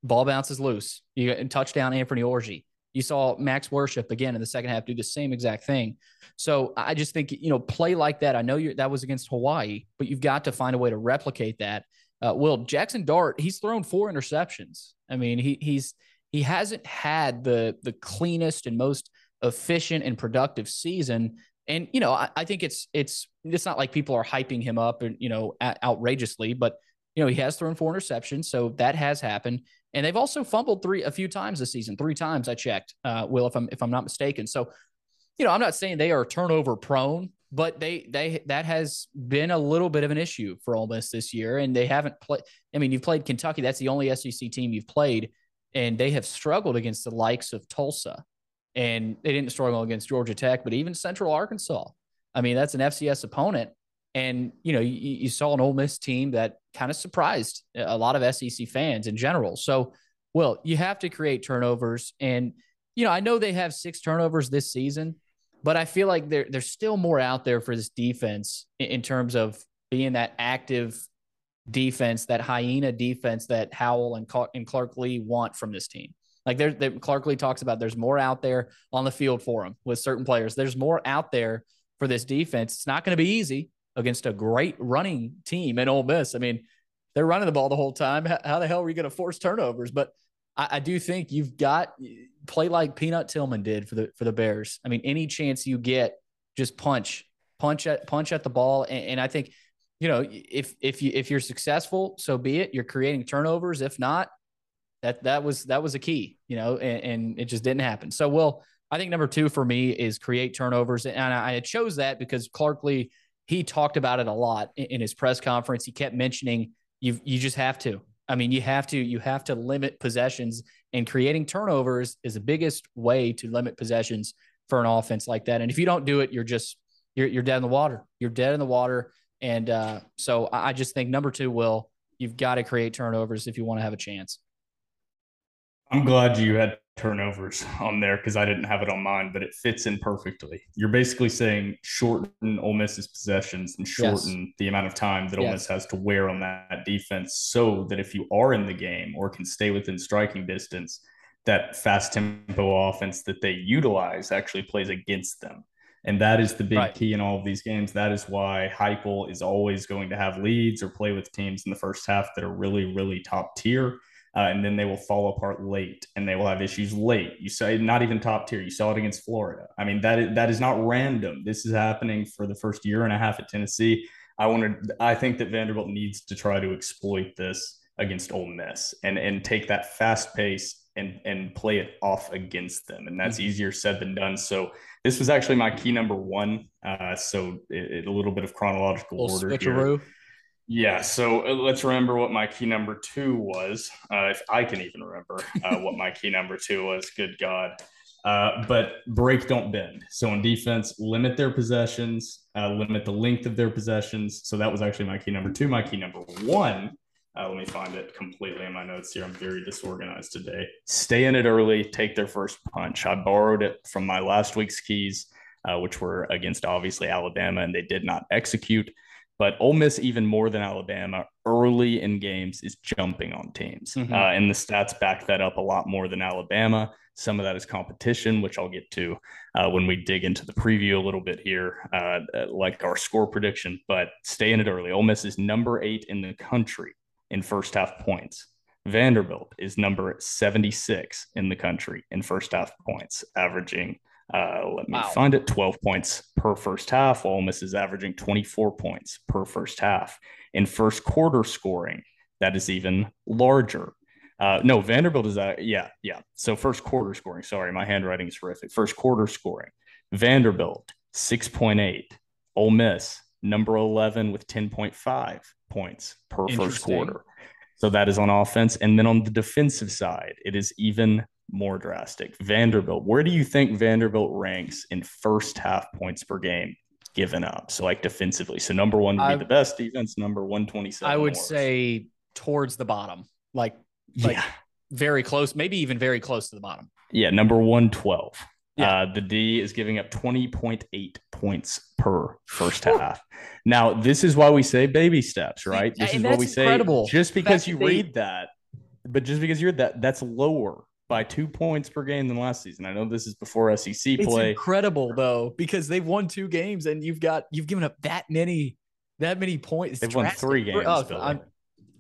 ball bounces loose, you got touchdown Anthony Orji. You saw Max Worship again in the second half do the same exact thing. So I just think you know play like that. I know you that was against Hawaii, but you've got to find a way to replicate that. Uh, Will Jaxson Dart, he's thrown four interceptions. I mean, he he's he hasn't had the the cleanest and most efficient and productive season and you know, I, I, think it's it's it's not like people are hyping him up and you know outrageously, but you know he has thrown four interceptions, so that has happened. And they've also fumbled three a few times this season. Three times I checked. Uh, Will, if I'm if I'm not mistaken. So, you know, I'm not saying they are turnover prone, but they they that has been a little bit of an issue for Ole Miss this year, and they haven't played. I mean, you've played Kentucky. That's the only SEC team you've played, and they have struggled against the likes of Tulsa and they didn't struggle against Georgia Tech, but even Central Arkansas. I mean, that's an FCS opponent. And, you know, you, you saw an Ole Miss team that kind of surprised a lot of SEC fans in general. So, well, you have to create turnovers. And, you know, I know they have six turnovers this season, but I feel like there, there's still more out there for this defense in, in terms of being that active defense, that hyena defense that Howell and, and Clark Lea want from this team. Like there, there, Clark Lea talks about there's more out there on the field for him with certain players. There's more out there for this defense. It's not going to be easy against a great running team in Ole Miss. I mean, they're running the ball the whole time. How, how the hell are you going to force turnovers? But I, I, do think you've got play like Peanut Tillman did for the for the Bears. I mean, any chance you get, just punch, punch at punch at the ball. And, and I think, you know, if if you if you're successful, so be it. You're creating turnovers. If not, that that was that was a key, you know, and, and it just didn't happen. So, well, I think number two for me is create turnovers, and I, chose that because Clark Lea he talked about it a lot in, in his press conference. He kept mentioning you you just have to. I mean, you have to you have to limit possessions, and creating turnovers is the biggest way to limit possessions for an offense like that. And if you don't do it, you're just you're you're dead in the water. You're dead in the water. And uh, so I just think number two will you've got to create turnovers if you want to have a chance. I'm glad you had turnovers on there because I didn't have it on mine, but it fits in perfectly. You're basically saying shorten Ole Miss's possessions and shorten yes. the amount of time that yes. Ole Miss has to wear on that defense so that if you are in the game or can stay within striking distance, that fast tempo offense that they utilize actually plays against them. And that is the big right. key in all of these games. That is why Heupel is always going to have leads or play with teams in the first half that are really, really top tier uh, and then they will fall apart late and they will have issues late. You say not even top tier. You saw it against Florida. I mean that is, that is not random. This is happening for the first year and a half at Tennessee. I wanted. I think that Vanderbilt needs to try to exploit this against Ole Miss and and take that fast pace and and play it off against them. And that's mm-hmm. easier said than done. So this was actually my key number one. Uh, so it, it, a little bit of chronological order switcheroo. here. Yeah, so uh, let's remember what my key number two was, uh, if I can even remember uh, what my key number two was. Good God. Uh, but break, don't bend. So on defense, limit their possessions, uh, limit the length of their possessions. So that was actually my key number two. My key number one, uh, let me find it completely in my notes here. I'm very disorganized today. Stay in it early, take their first punch. I borrowed it from my last week's keys, which were against obviously Alabama, and they did not execute. But Ole Miss, even more than Alabama, early in games is jumping on teams. Mm-hmm. Uh, and the stats back that up a lot more than Alabama. Some of that is competition, which I'll get to uh, when we dig into the preview a little bit here, uh, like our score prediction. But stay in it early. Ole Miss is number eight in the country in first half points. Vanderbilt is number 76 in the country in first half points, averaging uh, let me wow. find it 12 points per first half. Ole Miss is averaging 24 points per first half. In first quarter scoring, that is even larger. Uh, no, Vanderbilt is, uh, yeah, yeah. So first quarter scoring, sorry, my handwriting is horrific. First quarter scoring, Vanderbilt, 6.8. Ole Miss, number 11 with 10.5 points per first quarter. So that is on offense. And then on the defensive side, it is even more drastic. Vanderbilt, where do you think Vanderbilt ranks in first half points per game given up? So, like defensively. So, number one would be I, the best defense, number 127. I would say towards the bottom, like, like yeah. very close, maybe even very close to the bottom. Yeah, number 112. Yeah. Uh, the D is giving up 20.8 points per first half. now, this is why we say baby steps, right? This is what we incredible. say. Just because you read that, but just because you're that, that's lower by two points per game than last season. I know this is before SEC play. It's incredible though because they've won two games and you've got you've given up that many that many points. They've won three games. Oh,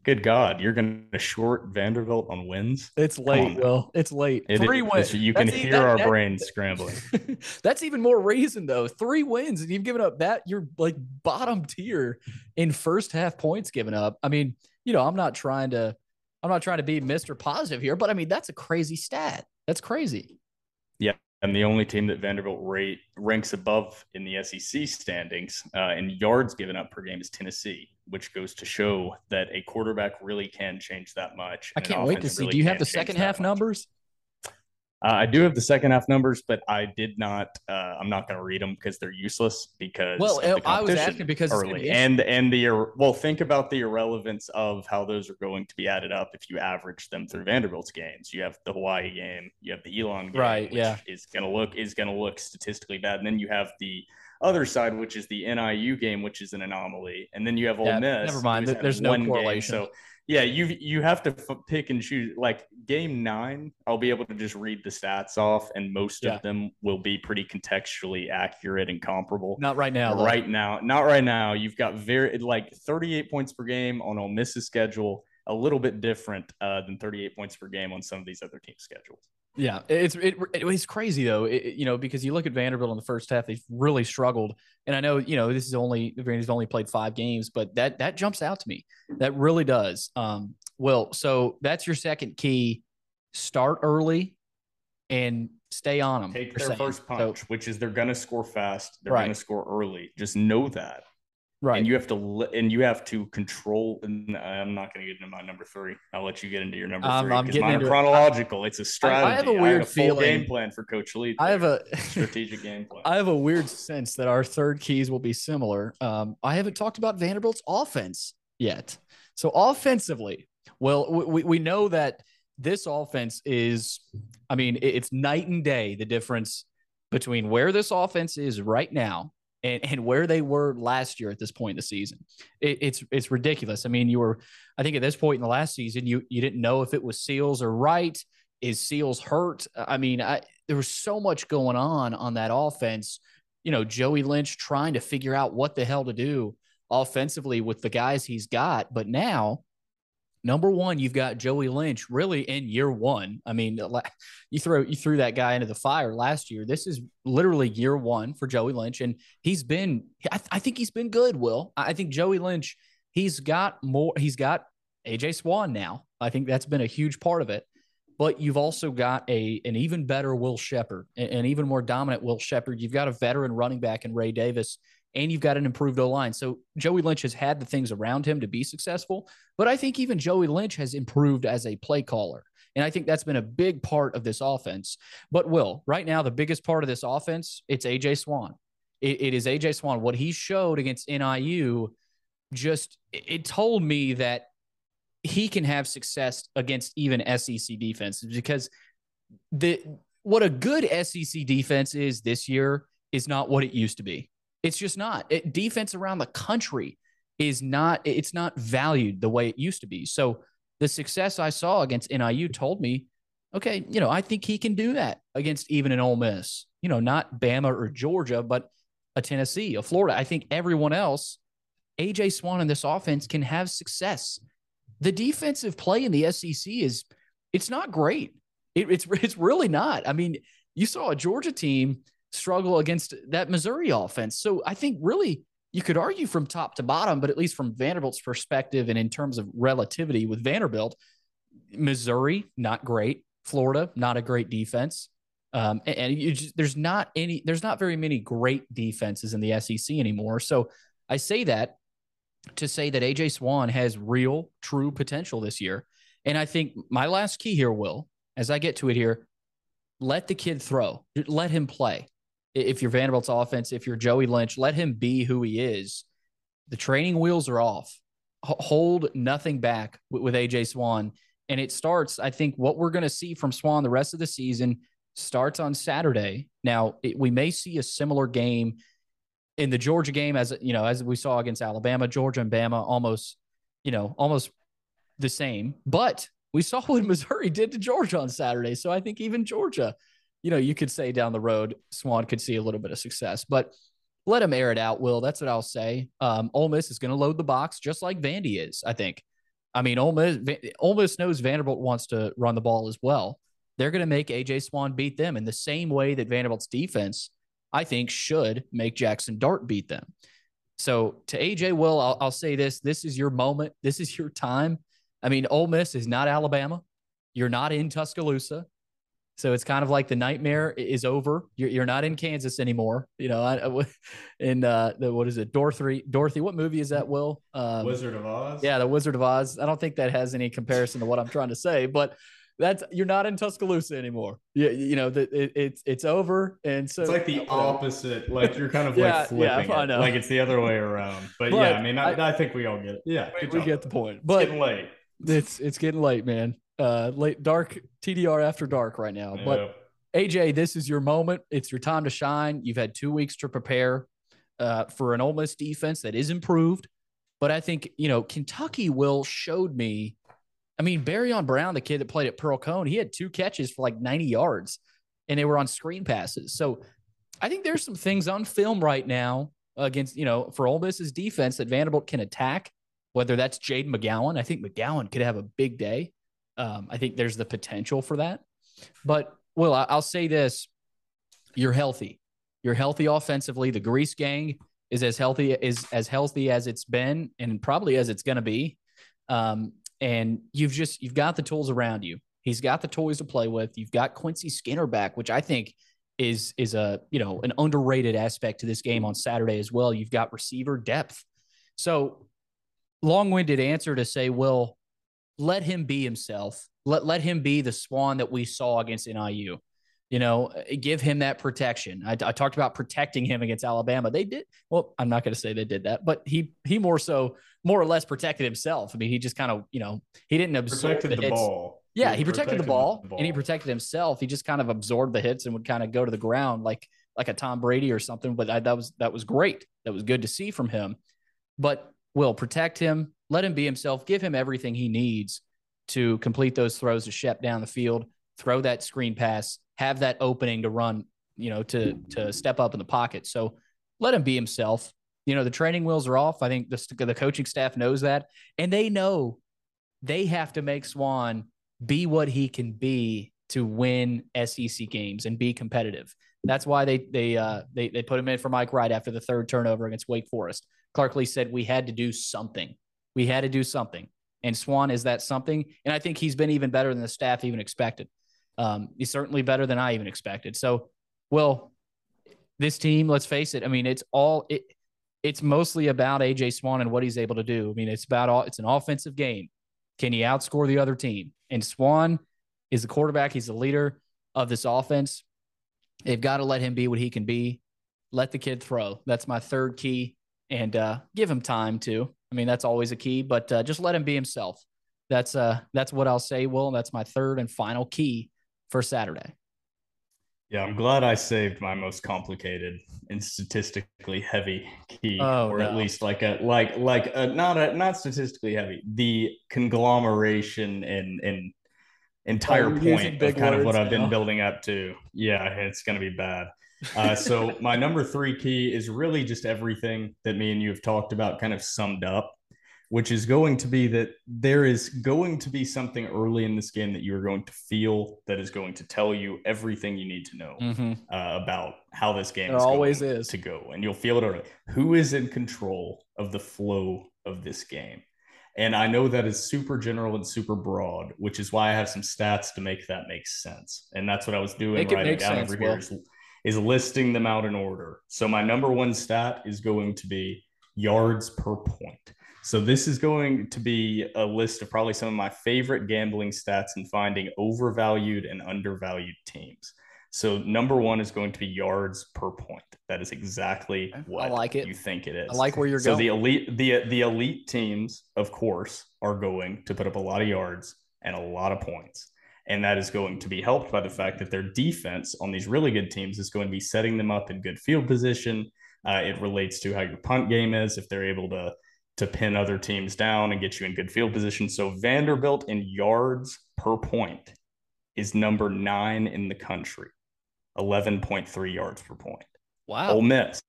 Good God, you're going to short Vanderbilt on wins? It's late, Will. It's late. It Three wins. You can hear that, our that, brains scrambling. that's even more reason, though. Three wins, and you've given up that. You're like bottom tier in first half points given up. I mean, you know, I'm not trying to I'm not trying to be Mr. Positive here, but I mean, that's a crazy stat. That's crazy. Yeah. And the only team that Vanderbilt rate ranks above in the SEC standings uh, in yards given up per game is Tennessee, which goes to show that a quarterback really can change that much. I can't wait to see. Really Do you have the second half much. numbers? Uh, I do have the second half numbers, but I did not. Uh, I'm not going to read them because they're useless. Because well, I was asking because early and and the well, think about the irrelevance of how those are going to be added up if you average them through Vanderbilt's games. You have the Hawaii game, you have the Elon game, right? yeah, is going to look is going to look statistically bad, and then you have the other side, which is the NIU game, which is an anomaly, and then you have Ole yeah, Miss. Never mind, there's no correlation. Game, so yeah, you you have to f- pick and choose. Like game nine, I'll be able to just read the stats off, and most yeah. of them will be pretty contextually accurate and comparable. Not right now. Right now, not right now. You've got very like 38 points per game on Ole Miss's schedule, a little bit different uh, than 38 points per game on some of these other teams' schedules. Yeah, it's it, it's crazy though, it, you know, because you look at Vanderbilt in the first half, they've really struggled, and I know you know this is only Vanderbilt's only played five games, but that that jumps out to me. That really does. Um, well, so that's your second key: start early and stay on them. Take their saying. first punch, so, which is they're going to score fast. They're right. going to score early. Just know that. Right. And you have to and you have to control. And I'm not going to get into my number three. I'll let you get into your number um, three. Getting mine into chronological. It's a strategy. I, have a weird have a feeling. game plan for Coach Lea. I have a strategic game plan. I have a weird sense that our third keys will be similar. Um, I haven't talked about Vanderbilt's offense yet. So offensively, well, we, we know that this offense is, I mean, it's night and day the difference between where this offense is right now and, and where they were last year at this point in the season. It, it's it's ridiculous. I mean, you were, I think at this point in the last season, you you didn't know if it was Seals or Wright. Is Seals hurt? I mean, I, there was so much going on on that offense. You know, Joey Lynch trying to figure out what the hell to do offensively with the guys he's got. But now Number one, you've got Joey Lynch really in year one. I mean, you throw you threw that guy into the fire last year. This is literally year one for Joey Lynch, and he's been. I, th- I think he's been good. Will I think Joey Lynch? He's got more. He's got AJ Swann now. I think that's been a huge part of it. But you've also got a an even better Will Sheppard, an even more dominant Will Sheppard. You've got a veteran running back in Ray Davis and you've got an improved O line. So Joey Lynch has had the things around him to be successful, but I think even Joey Lynch has improved as a play caller. And I think that's been a big part of this offense. But Will, right now, the biggest part of this offense, it's AJ Swann. it, it is AJ Swann. What he showed against NIU just it told me that he can have success against even SEC defenses because the what a good SEC defense is this year is not what it used to be. It's just not. It, defense around the country is not. It's not valued the way it used to be. So the success I saw against NIU told me, okay, you know, I think he can do that against even an Ole Miss. You know, not Bama or Georgia, but a Tennessee, a Florida. I think everyone else, AJ Swann in this offense can have success. The defensive play in the SEC is it's not great. It, it's it's really not. I mean, you saw a Georgia team struggle against that Missouri offense. So I think really you could argue from top to bottom, but at least from Vanderbilt's perspective and in terms of relativity with Vanderbilt, Missouri, not great. Florida, not a great defense. Um, and, and just, there's not any, there's not very many great defenses in the SEC anymore. So I say that to say that AJ Swann has real, true potential this year. And I think my last key here, Will, as I get to it here, let the kid throw, let him play if you're Vanderbilt's offense, if you're Joey Lynch, let him be who he is. The training wheels are off. H- hold nothing back with, with AJ Swann. And it starts, I think, what we're going to see from Swann the rest of the season starts on Saturday. Now, it, we may see a similar game in the Georgia game as you know, as we saw against Alabama, Georgia and Bama almost, you know, almost the same. But we saw what Missouri did to Georgia on Saturday. So I think even Georgia you know, you could say down the road, Swann could see a little bit of success, but let him air it out, Will. That's what I'll say. Um, Ole Miss is going to load the box just like Vandy is, I think. I mean, Ole Miss, Ole Miss knows Vanderbilt wants to run the ball as well. They're going to make AJ Swann beat them in the same way that Vanderbilt's defense, I think, should make Jaxson Dart beat them. So to AJ Will, I'll, I'll say this: this is your moment. This is your time. I mean, Ole Miss is not Alabama. You're not in Tuscaloosa. So it's kind of like the nightmare is over. You're, you're not in Kansas anymore. You know, I, in uh, the what is it, Dorothy? Dorothy, what movie is that? Will um, Wizard of Oz? Yeah, the Wizard of Oz. I don't think that has any comparison to what I'm trying to say, but that's you're not in Tuscaloosa anymore. You, you know that it, it's it's over, and so it's like the opposite. Like you're kind of yeah, like flipping yeah, it. like it's the other way around. But, but yeah, I mean, I, I, I, think we all get it. Yeah, we, we get the point. But it's getting late. It's it's getting late, man uh, late dark TDR after dark right now. Yeah. But AJ, this is your moment. It's your time to shine. You've had two weeks to prepare uh, for an Ole Miss defense that is improved. But I think you know Kentucky will showed me. I mean, Barion Brown, the kid that played at Pearl-Cohn, he had two catches for like 90 yards, and they were on screen passes. So I think there's some things on film right now against you know for Ole Miss's defense that Vanderbilt can attack. Whether that's Jade McGowan, I think McGowan could have a big day. Um, I think there's the potential for that. But Will, I'll say this: you're healthy. You're healthy offensively. The Grease Gang is as healthy is as healthy as it's been, and probably as it's going to be. Um, and you've just you've got the tools around you. He's got the toys to play with. You've got Quincy Skinner back, which I think is is a you know an underrated aspect to this game on Saturday as well. You've got receiver depth. So long-winded answer to say, Will, let him be himself. Let let him be the swan that we saw against NIU. You know, uh, give him that protection. I, I talked about protecting him against Alabama. They did. Well, I'm not going to say they did that, but he he more so more or less protected himself. I mean, he just kind of you know he didn't absorb protected the, the ball. Yeah, He he protected the ball, the and he protected himself. He just kind of absorbed the hits and would kind of go to the ground like like a Tom Brady or something. But I, that was that was great. That was good to see from him. But will protect him, let him be himself, give him everything he needs to complete those throws to Shep down the field, throw that screen pass, have that opening to run, you know, to to step up in the pocket. So let him be himself. You know, the training wheels are off. I think the the coaching staff knows that, and they know they have to make Swann be what he can be to win SEC games and be competitive. That's why they they uh they they put him in for Mike Wright after the third turnover against Wake Forest. Clark Lea said we had to do something. We had to do something. And Swann is that something. And I think he's been even better than the staff even expected. Um, he's certainly better than I even expected. So, well, this team, let's face it. I mean, it's all it. It's mostly about AJ Swann and what he's able to do. I mean, it's about all. It's an offensive game. Can he outscore the other team? And Swann is the quarterback. He's the leader of this offense. They've got to let him be what he can be. Let the kid throw. That's my third key. And uh, give him time too. I mean, that's always a key, but uh, just let him be himself. That's uh, that's what I'll say. Will that's my third and final key for Saturday. Yeah, I'm glad I saved my most complicated and statistically heavy key, Oh, or at least like a like like a not a not statistically heavy, the conglomeration and and entire Oh, point of kind of what I've been now. building up to. Yeah, it's gonna be bad. Uh, so my number three key is really just everything that me and you have talked about, kind of summed up, which is going to be that there is going to be something early in this game that you are going to feel that is going to tell you everything you need to know Mm-hmm. uh, about how this game There is always going is. to go, and you'll feel it early. Who is in control of the flow of this game? And I know that is super general and super broad, which is why I have some stats to make that make sense. And that's what I was doing Make it writing make down sense, over Will. here is, is listing them out in order. So my number one stat is going to be yards per point. So this is going to be a list of probably some of my favorite gambling stats in finding overvalued and undervalued teams. So number one is going to be yards per point. That is exactly what I like it. you think it is. I like where you're so going. So the elite the the elite teams, of course, are going to put up a lot of yards and a lot of points. And that is going to be helped by the fact that their defense on these really good teams is going to be setting them up in good field position. Uh, it relates to how your punt game is if they're able to to pin other teams down and get you in good field position. So Vanderbilt in yards per point is number nine in the country, 11.3 yards per point. Wow. Ole Miss,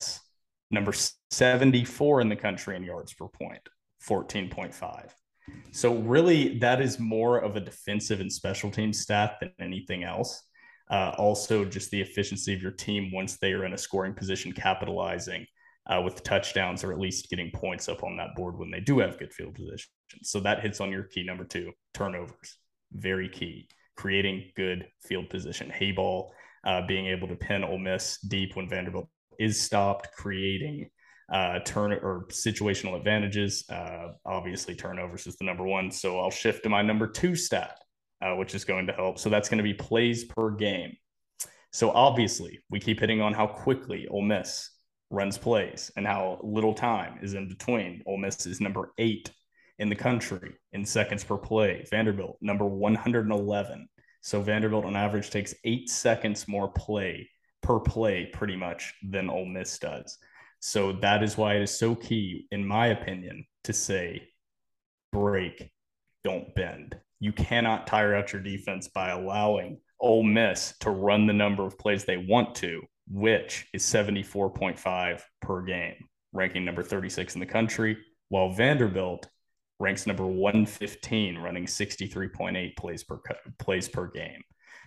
number 74 in the country in yards per point, 14.5. So, really, that is more of a defensive and special team stat than anything else. Uh, also, just the efficiency of your team once they are in a scoring position, capitalizing uh, with touchdowns or at least getting points up on that board when they do have good field position. So, that hits on your key number two turnovers. Very key. Creating good field position. Hay ball, uh, being able to pin Ole Miss deep when Vanderbilt is stopped, creating uh, turn or situational advantages. Uh, obviously, turnovers is the number one. So I'll shift to my number two stat, uh, which is going to help. So that's going to be plays per game. So obviously, we keep hitting on how quickly Ole Miss runs plays and how little time is in between. Ole Miss is number eight in the country in seconds per play. Vanderbilt, number 111. So Vanderbilt on average takes eight seconds more play per play, pretty much, than Ole Miss does. So that is why it is so key, in my opinion, to say break, don't bend. You cannot tire out your defense by allowing Ole Miss to run the number of plays they want to, which is 74.5 per game, ranking number 36 in the country, while Vanderbilt ranks number 115, running 63.8 plays per plays per game.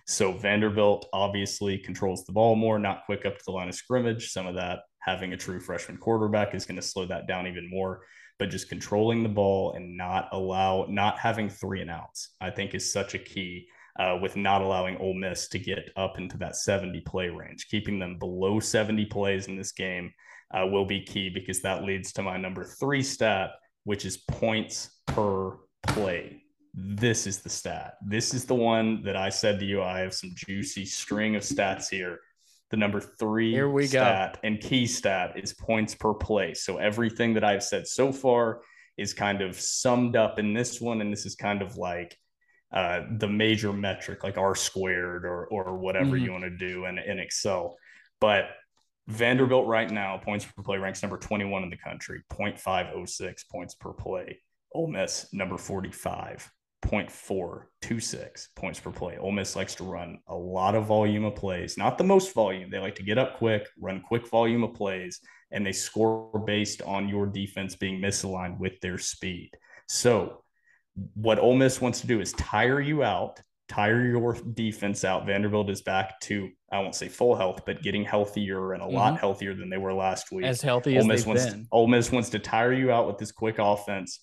So Vanderbilt obviously controls the ball more, not quick up to the line of scrimmage. Some of that having a true freshman quarterback is going to slow that down even more. But just controlling the ball and not allow, not having three and outs, I think is such a key uh, with not allowing Ole Miss to get up into that 70 play range. Keeping them below 70 plays in this game uh, will be key because that leads to my number three stat, which is points per play. This is the stat. This is the one that I said to you. I have some juicy string of stats here. The number three Here we go. stat and key stat is points per play. So everything that I've said so far is kind of summed up in this one. And this is kind of like uh, the major metric like R squared or or whatever Mhm. you want to do in, in Excel. But Vanderbilt right now, points per play ranks number 21 in the country, 0.506 points per play. Ole Miss, number 45, 0.426 points per play. Ole Miss likes to run a lot of volume of plays, not the most volume. They like to get up quick, run quick volume of plays, and they score based on your defense being misaligned with their speed. So, what Ole Miss wants to do is tire you out, tire your defense out. Vanderbilt is back to, I won't say full health, but getting healthier and a lot mm-hmm. healthier than they were last week. As healthy Ole as Miss they've wants been. to, Ole Miss wants to tire you out with this quick offense.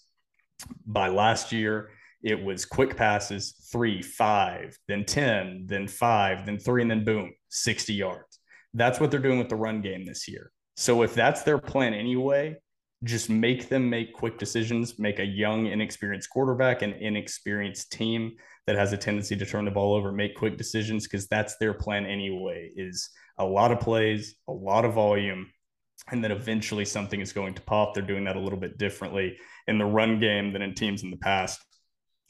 By last year, it was quick passes, three, five, then 10, then five, then three, and then boom, 60 yards. That's what they're doing with the run game this year. So if that's their plan anyway, just make them make quick decisions, make a young, inexperienced quarterback, an inexperienced team that has a tendency to turn the ball over, make quick decisions because that's their plan anyway. Is a lot of plays, a lot of volume, and then eventually something is going to pop. They're doing that a little bit differently in the run game than in teams in the past.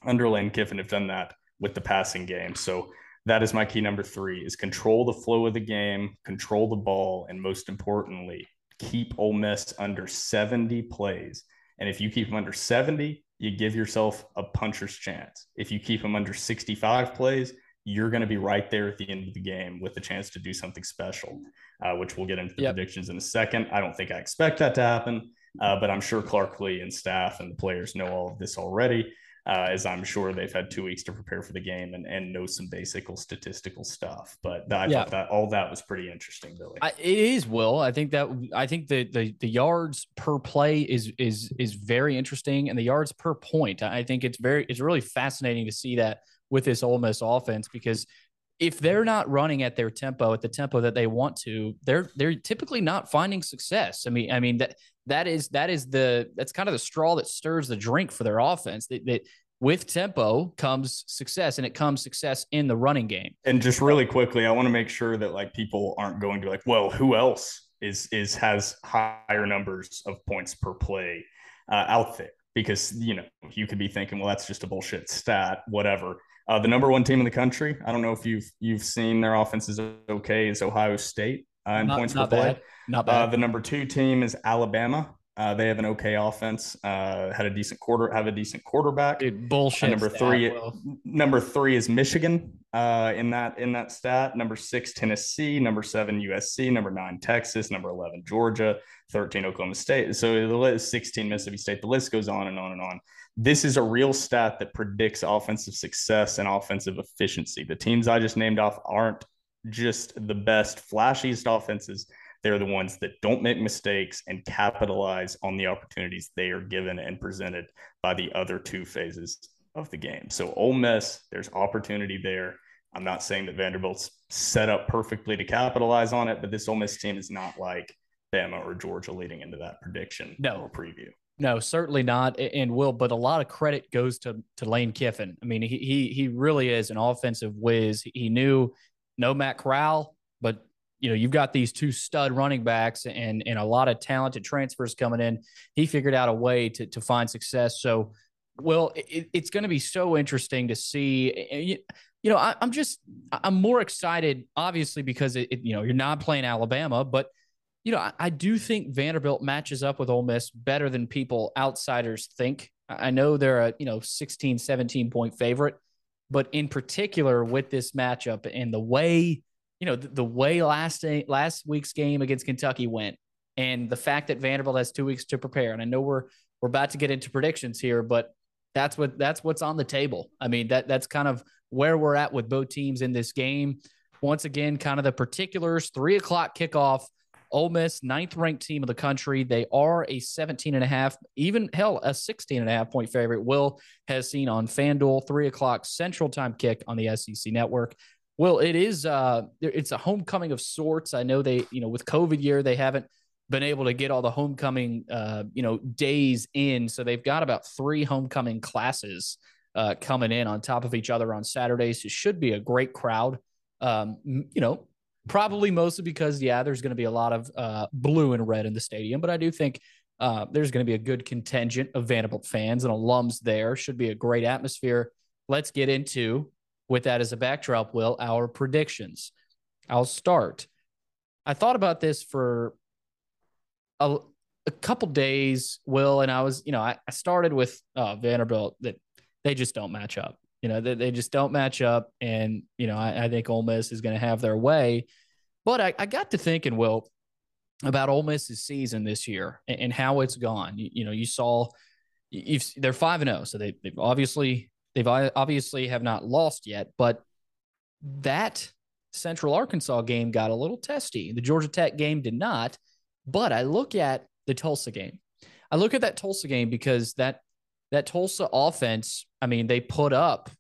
Under Lane Kiffin have done that with the passing game. So that is my key number three is control the flow of the game, control the ball, and most importantly, keep Ole Miss under 70 plays. And if you keep them under 70, you give yourself a puncher's chance. If you keep them under 65 plays, you're going to be right there at the end of the game with a chance to do something special, uh, which we'll get into the Yep. predictions in a second. I don't think I expect that to happen, uh, but I'm sure Clark Lea and staff and the players know all of this already, uh, as I'm sure they've had two weeks to prepare for the game and, and know some basic statistical stuff. But I Yeah. thought that all that was pretty interesting, Billy. I, it is Will. I think that I think the, the the yards per play is is is very interesting, and the yards per point. I think it's very it's really fascinating to see that with this Ole Miss offense because if they're not running at their tempo at the tempo that they want to, they're they're typically not finding success. I mean, I mean that that is that is the that's kind of the straw that stirs the drink for their offense. That, that with tempo comes success, and it comes success in the running game. And just really quickly, I want to make sure that like people aren't going to like, well, who else is is has higher numbers of points per play uh, out there? Because you know you could be thinking, well, that's just a bullshit stat, whatever. Uh, the number one team in the country. I don't know if you've you've seen their offense is okay. Is Ohio State uh, in Not, points not per play? bad. Not Uh, bad. the number two team is Alabama. Uh, they have an okay offense. Uh, had a decent quarter. Have a decent quarterback. Dude, bullshit. number three, Will. number three is Michigan uh, in that in that stat. Number six, Tennessee. Number seven, USC. Number nine, Texas. Number eleven, Georgia. Thirteen, Oklahoma State. So the list, sixteen, Mississippi State. The list goes on and on and on. This is a real stat that predicts offensive success and offensive efficiency. The teams I just named off aren't just the best, flashiest offenses. They're the ones that don't make mistakes and capitalize on the opportunities they are given and presented by the other two phases of the game. So Ole Miss, there's opportunity there. I'm not saying that Vanderbilt's set up perfectly to capitalize on it, but this Ole Miss team is not like Bama or Georgia leading into that prediction No. or preview. No, certainly not, and will. But a lot of credit goes to to Lane Kiffin. I mean, he he he really is an offensive whiz. He knew no Matt Corral, but you know you've got these two stud running backs and and a lot of talented transfers coming in. He figured out a way to to find success. So, well, it, it's going to be so interesting to see. You, you know, I, I'm just I'm more excited, obviously, because it, it you know you're not playing Alabama, but you know, I, I do think Vanderbilt matches up with Ole Miss better than people outsiders think. I know they're a, you know, 16, 17 point favorite, but in particular with this matchup and the way, you know, the, the way last last week's game against Kentucky went and the fact that Vanderbilt has 2 weeks to prepare. And I know we're we're about to get into predictions here, but that's what that's what's on the table. I mean, that that's kind of where we're at with both teams in this game. Once again, kind of the particulars, three o'clock kickoff. Ole Miss, ninth ranked team of the country. They are a 17 and a half, even hell, a 16 and a half point favorite. Will has seen on FanDuel, three o'clock central time kick on the SEC network. Well, it is uh it's a homecoming of sorts. I know they, you know, with COVID year, they haven't been able to get all the homecoming uh, you know, days in. So they've got about three homecoming classes uh coming in on top of each other on Saturdays. It should be a great crowd. Um, you know, probably mostly because yeah there's going to be a lot of uh, blue and red in the stadium but i do think uh, there's going to be a good contingent of vanderbilt fans and alums there should be a great atmosphere let's get into, with that as a backdrop, Will, our predictions. I'll start. I thought about this for a, a couple days, Will, and I was, you know, I, I started with uh, Vanderbilt that they just don't match up. You know, they, they just don't match up. And, you know, I, I think Ole Miss is going to have their way. But I, I got to thinking, Will, about Ole Miss's season this year and, and how it's gone. You, you know, you saw you've they're five and zero, oh, so they, they've obviously they've obviously have not lost yet, but that Central Arkansas game got a little testy. The Georgia Tech game did not, but I look at the Tulsa game. I look at that Tulsa game because that that Tulsa offense. I mean, they put up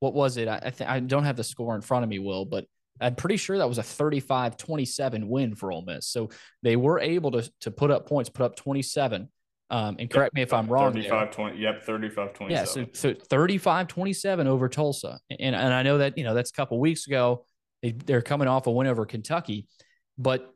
what was it? I I, I don't have the score in front of me, Will, but I'm pretty sure that was a 35-27 win for Ole Miss. So they were able to to put up points, put up 27. Um, and correct yep, me if I'm wrong. 35 20. Yep, 35 27. Yeah, so, so 35 27 over Tulsa. And, and I know that, you know, that's a couple weeks ago. They, they're coming off a win over Kentucky. But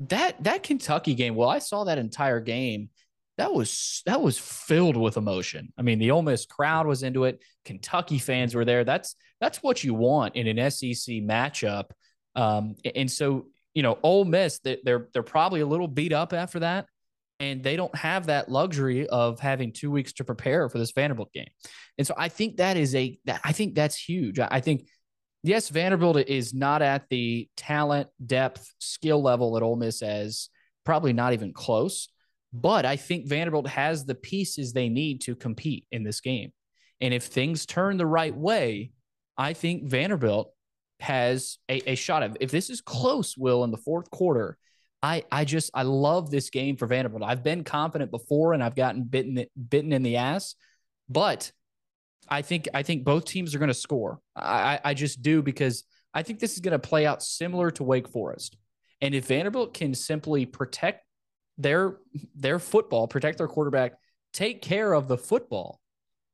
that that Kentucky game, well, I saw that entire game. That was that was filled with emotion. I mean, the Ole Miss crowd was into it. Kentucky fans were there. That's that's what you want in an SEC matchup. Um, and so, you know, Ole Miss, they're they're probably a little beat up after that and they don't have that luxury of having two weeks to prepare for this Vanderbilt game. And so I think that is a that I think that's huge. I think yes, Vanderbilt is not at the talent, depth, skill level that Ole Miss has, probably not even close. But I think Vanderbilt has the pieces they need to compete in this game. And if things turn the right way, I think Vanderbilt has a, a shot of if this is close, Will, in the fourth quarter, I I just I love this game for Vanderbilt. I've been confident before and I've gotten bitten bitten in the ass, but I think I think both teams are going to score. I I just do because I think this is going to play out similar to Wake Forest. And if Vanderbilt can simply protect their their football, protect their quarterback, take care of the football,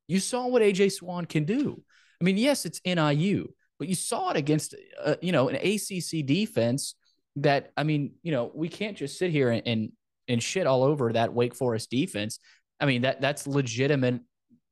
you saw what AJ Swann can do. I mean, yes, it's NIU, but you saw it against uh, you know an ACC defense that I mean, you know, we can't just sit here and, and and shit all over that Wake Forest defense. I mean, that that's legitimate,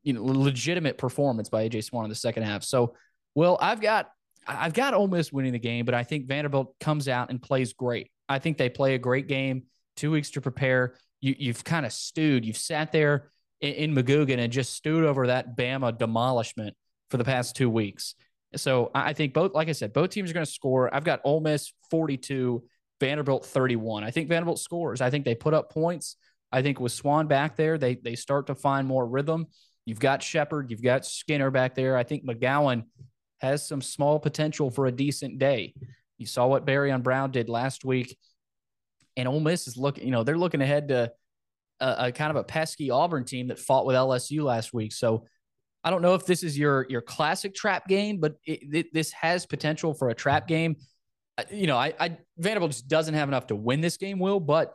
you know, legitimate performance by AJ Swann in the second half. So, well, I've got I've got Ole Miss winning the game, but I think Vanderbilt comes out and plays great. I think they play a great game. Two weeks to prepare. You you've kind of stewed. You've sat there in, in McGugin and just stewed over that Bama demolishment for the past two weeks. So I think both, like I said, both teams are going to score. I've got Ole Miss 42, Vanderbilt 31. I think Vanderbilt scores. I think they put up points. I think with Swann back there, they they start to find more rhythm. You've got Sheppard, you've got Skinner back there. I think McGowan has some small potential for a decent day. You saw what Barry on Brown did last week, and Ole Miss is looking. You know, they're looking ahead to a, a kind of a pesky Auburn team that fought with LSU last week. So I don't know if this is your your classic trap game, but it, it, this has potential for a trap game. You know, I, I Vanderbilt just doesn't have enough to win this game, Will, but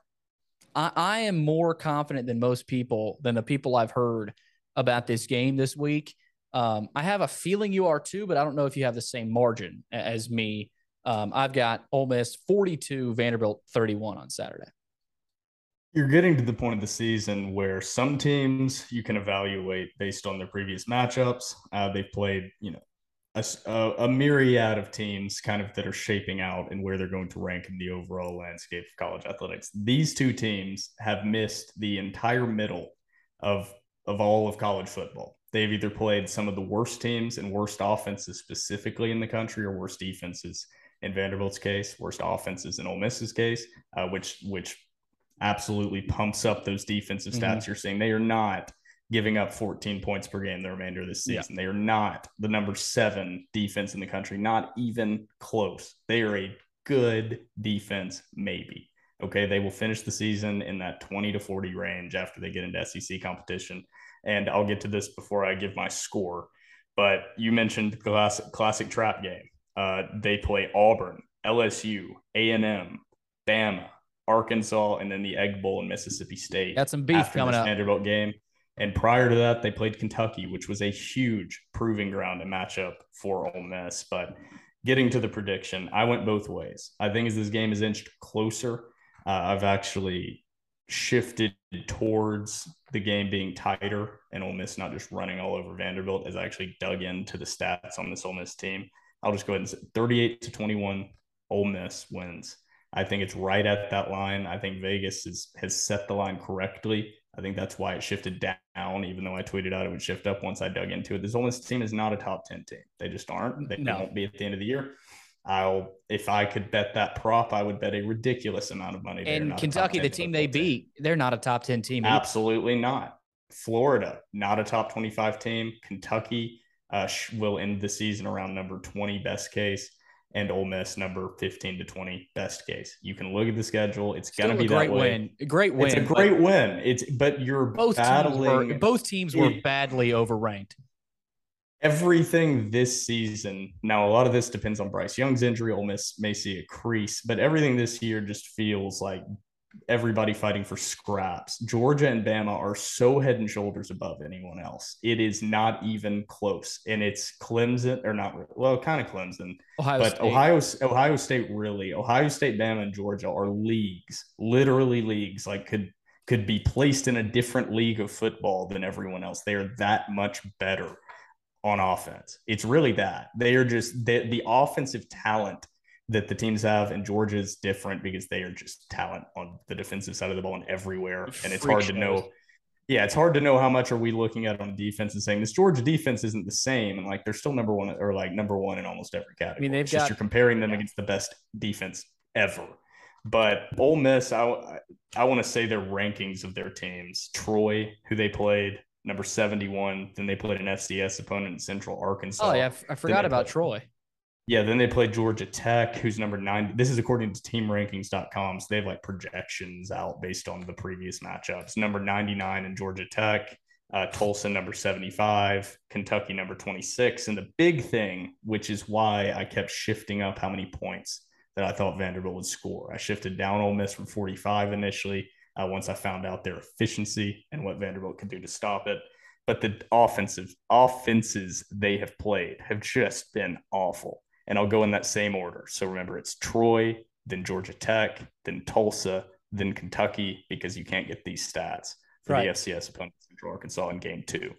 I, I am more confident than most people, than the people I've heard about this game this week. Um, I have a feeling you are too, but I don't know if you have the same margin as me. Um, I've got Ole Miss 42, Vanderbilt 31 on Saturday you're getting to the point of the season where some teams you can evaluate based on their previous matchups. Uh, they've played, you know, a, a, myriad of teams kind of that are shaping out and where they're going to rank in the overall landscape of college athletics. These two teams have missed the entire middle of of all of college football. They've either played some of the worst teams and worst offenses specifically in the country, or worst defenses in Vanderbilt's case, worst offenses in Ole Miss's case, uh, which which absolutely pumps up those defensive stats mm-hmm. you're seeing. They are not giving up 14 points per game the remainder of this season. Yeah. They are not the number seven defense in the country, not even close. They are a good defense, maybe. Okay. They will finish the season in that 20 to 40 range after they get into SEC competition. And I'll get to this before I give my score. But you mentioned classic classic trap game. Uh, they play Auburn, LSU, A&M, Bama, Arkansas, and then the Egg Bowl in Mississippi State. Got some beef coming up. Vanderbilt game. And prior to that, they played Kentucky, which was a huge proving ground and matchup for Ole Miss. But getting to the prediction, I went both ways. I think as this game is inched closer, uh, I've actually shifted towards the game being tighter and Ole Miss not just running all over Vanderbilt as I actually dug into the stats on this Ole Miss team. I'll just go ahead and say 38 to 21, Ole Miss wins. I think it's right at that line. I think Vegas is, has set the line correctly. I think that's why it shifted down, even though I tweeted out it would shift up once I dug into it. This Ole Miss team is not a top 10 team. They just aren't. They No. won't be at the end of the year. I'll if I could bet that prop, I would bet a ridiculous amount of money. And not a top Kentucky, the team they beat, they're not a top 10 team. either. Absolutely not. Florida, not a top 25 team. Kentucky uh, will end the season around number 20 best case, and Ole Miss number 15 to 20 best case. You can look at the schedule. It's going to a be great that way. win. A great win. It's a great win. It's but you're Both teams, were, both teams were badly overranked. everything this season. Now, a lot of this depends on Bryce Young's injury. Ole Miss may see a crease, but everything this year just feels like everybody fighting for scraps. Georgia and Bama are so head and shoulders above anyone else. It is not even close, and it's Clemson or not. Well, kind of Clemson, Ohio but State. Ohio Ohio State really Ohio State, Bama, and Georgia are leagues, literally leagues. Like could could be placed in a different league of football than everyone else. They are that much better on offense. It's really that they are just the the offensive talent that the teams have, and Georgia's different because they are just talent on the defensive side of the ball and everywhere, and it's hard to know. Yeah, it's hard to know how much are we looking at on defense and saying this Georgia defense isn't the same, and like they're still number one or like number one in almost every category. I mean, they've It's just got- you're comparing them against the best defense ever. But Ole Miss, I I want to say their rankings of their teams. Troy, who they played, number 71. Then they played an FCS opponent in Central Arkansas. oh, yeah. I f- I forgot about Troy. Yeah, then they play Georgia Tech, who's number nine. This is according to teamrankings.com. So they have like projections out based on the previous matchups. Number 99 in Georgia Tech, uh, Tulsa number 75, Kentucky number 26. And the big thing, which is why I kept shifting up how many points that I thought Vanderbilt would score. I shifted down Ole Miss from 45 initially uh, once I found out their efficiency and what Vanderbilt could do to stop it. But the offensive offenses they have played have just been awful and I'll go in that same order. So remember, it's Troy, then Georgia Tech, then Tulsa, then Kentucky, because you can't get these stats for Right. the FCS opponent, Central Arkansas, in game two.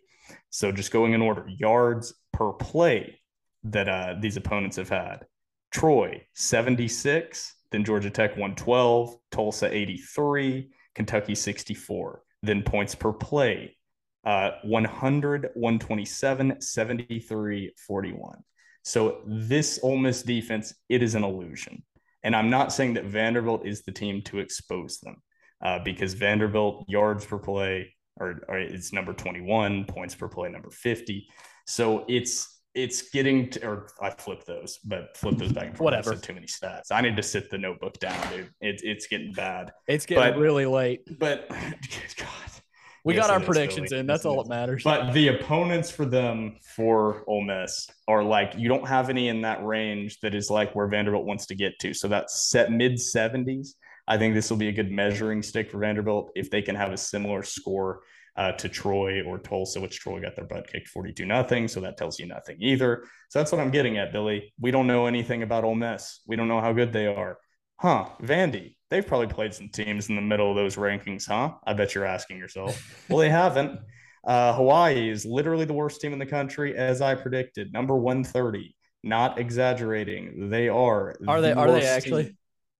So just going in order, yards per play that uh, these opponents have had. Troy, 76, then Georgia Tech, 112, Tulsa, 83, Kentucky, 64. Then points per play, uh, 100, 127, 73, 41. So this Ole Miss defense, it is an illusion. And I'm not saying that Vanderbilt is the team to expose them uh, because Vanderbilt yards per play or, or it's number 21, points per play number 50. So it's it's getting to, or I flipped those, but flip those back and forth. Whatever. too many stats. I need to sit the notebook down, dude. It's it's getting bad. It's getting But- really late. But God, We Yes, got our predictions in. That's Yes, all that matters. But the opponents for them for Ole Miss are like you don't have any in that range that is like where Vanderbilt wants to get to. So that's set mid 70s. I think this will be a good measuring stick for Vanderbilt if they can have a similar score uh, to Troy or Tulsa, which Troy got their butt kicked 42 nothing. So that tells you nothing either. So that's what I'm getting at, Billy. We don't know anything about Ole Miss. We don't know how good they are. Huh, Vandy, they've probably played some teams in the middle of those rankings, huh? I bet you're asking yourself. Well, they haven't. Uh, Hawaii is literally the worst team in the country, as I predicted. Number 130. Not exaggerating. They are. Are they- the are they actually? team.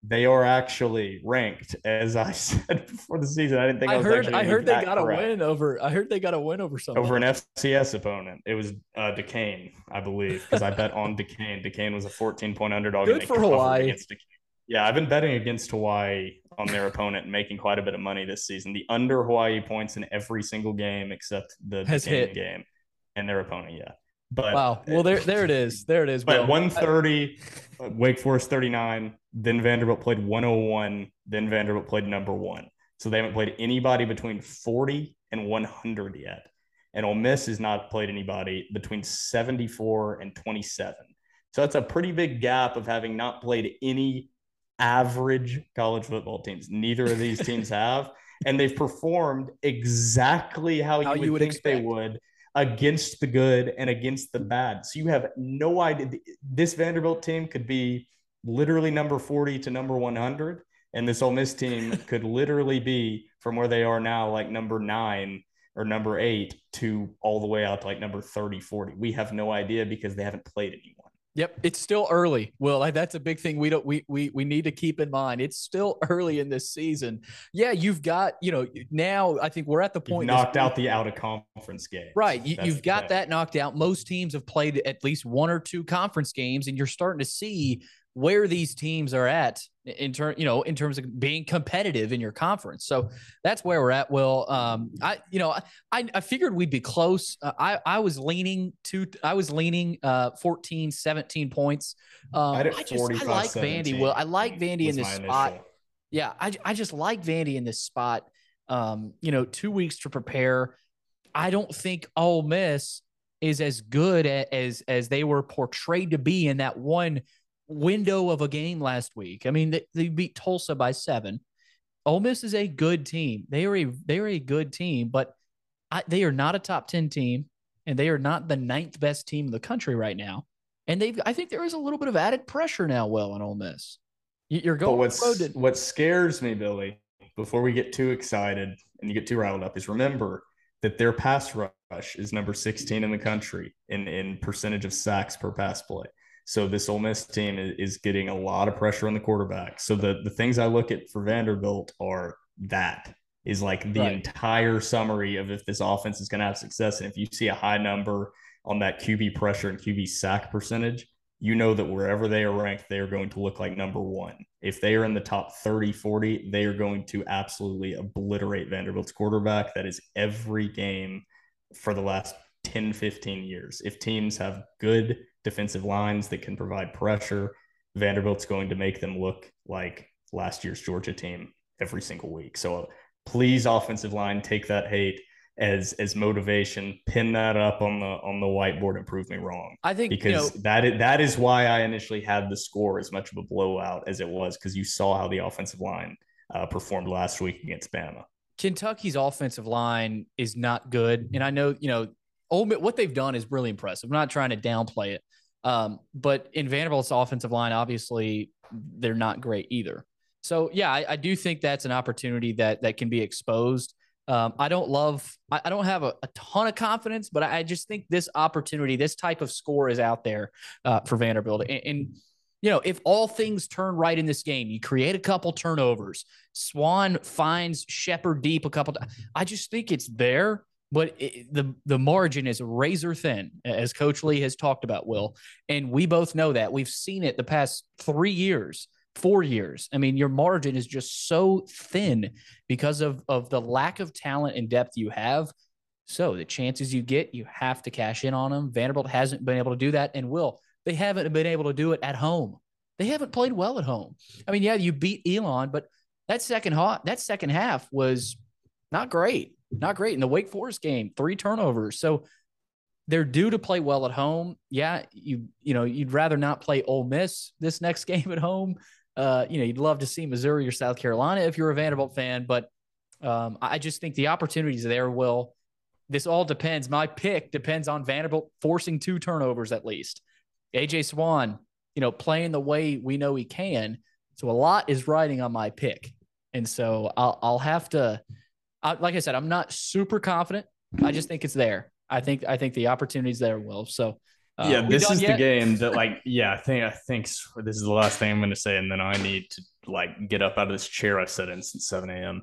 They are actually ranked, as I said before the season. I didn't think I, I was heard. I heard they got correct. a win over. I heard they got a win over something. over an FCS opponent. It was uh, Duquesne, I believe, because I bet on Duquesne. Duquesne was a 14 point underdog. Good for Hawaii. against Duquesne. Yeah, I've been betting against Hawaii on their opponent and making quite a bit of money this season. The under Hawaii points in every single game except the Has hit. game and their opponent. Yeah, but Wow. Well, there, there it is. There it is. But Will. 130, uh, Wake Forest 39. Then Vanderbilt played 101. Then Vanderbilt played number one. So they haven't played anybody between 40 and 100 yet. And Ole Miss has not played anybody between 74 and 27. So that's a pretty big gap of having not played any average college football teams. Neither of these teams have. And they've performed exactly how, How you would, you would think they would against the good and against the bad. So you have no idea. This Vanderbilt team could be literally number 40 to number 100. And this Ole Miss team could literally be from where they are now, like number nine or number eight, to all the way out to like number 30, 40. We have no idea because they haven't played anyone. Yep, it's still early. Well, that's a big thing we don't we we we need to keep in mind. It's still early in this season. Yeah, you've got you know now. I think we're at the point You've knocked out the out of conference game. Right, you, have got that knocked out. Most teams have played at least one or two conference games, and you're starting to see where these teams are at in term, you know, in terms of being competitive in your conference. So that's where we're at. Well, um, I, you know, I, I figured we'd be close. Uh, I, I was leaning to, I was leaning, uh, 14, 17 points. Um, I, just, I like Vandy. Well, I like Vandy in this spot. Initial. Yeah. I, I just like Vandy in this spot. Um, you know, two weeks to prepare. I don't think Ole Miss is as good as, as they were portrayed to be in that one window of a game last week. I mean, they, they beat Tulsa by seven. Ole Miss is a good team. They are a they are a good team, but I, they are not a top ten team, and they are not the ninth best team in the country right now. And they've I think there is a little bit of added pressure now. Well, on Ole Miss, you're going. But what's to- what scares me, Billy, before we get too excited and you get too riled up, is remember that their pass rush is number 16 in the country in in percentage of sacks per pass play. So this Ole Miss team is getting a lot of pressure on the quarterback. So the the things I look at for Vanderbilt are that is like the right. entire summary of if this offense is going to have success. And if you see a high number on that QB pressure and QB sack percentage, you know that wherever they are ranked, they are going to look like number one. If they are in the top 30, 40, they are going to absolutely obliterate Vanderbilt's quarterback. That is every game for the last 10, 15 years. If teams have good defensive lines that can provide pressure. Vanderbilt's going to make them look like last year's Georgia team every single week. So please, offensive line, take that hate as as motivation. Pin that up on the on the whiteboard and prove me wrong. I think because you know, that is, that is why I initially had the score as much of a blowout as it was because you saw how the offensive line uh, performed last week against Bama. Kentucky's offensive line is not good, and I know you know Ole Miss, what they've done is really impressive. I'm not trying to downplay it, um, but in Vanderbilt's offensive line, obviously they're not great either. So yeah, I, I do think that's an opportunity that that can be exposed. Um, I don't love, I, I don't have a, a, ton of confidence, but I, I, just think this opportunity, this type of score is out there uh, for Vanderbilt. And, and, you know, if all things turn right in this game, you create a couple turnovers, Swann finds Sheppard deep a couple. Times. I just think it's there but it, the the margin is razor thin, as Coach Lea has talked about. Will and we both know that we've seen it the past three years, four years. I mean, your margin is just so thin because of of the lack of talent and depth you have. So the chances you get, you have to cash in on them. Vanderbilt hasn't been able to do that, and will they haven't been able to do it at home. They haven't played well at home. I mean, yeah, you beat Elon, but that second half, that second half was not great not great in the Wake Forest game, three turnovers. So they're due to play well at home. Yeah, you you know you'd rather not play Ole Miss this next game at home. Uh, you know you'd love to see Missouri or South Carolina if you're a Vanderbilt fan, but um, I just think the opportunities there will. This all depends. My pick depends on Vanderbilt forcing two turnovers at least. AJ Swann, you know, playing the way we know he can. So a lot is riding on my pick, and so I'll I'll have to I, like I said, I'm not super confident. I just think it's there. I think I think the opportunity's there, Will. So uh, yeah, this is yet? the game that like yeah, I think I think this is the last thing I'm going to say, and then I need to like get up out of this chair I sat in since 7 a.m.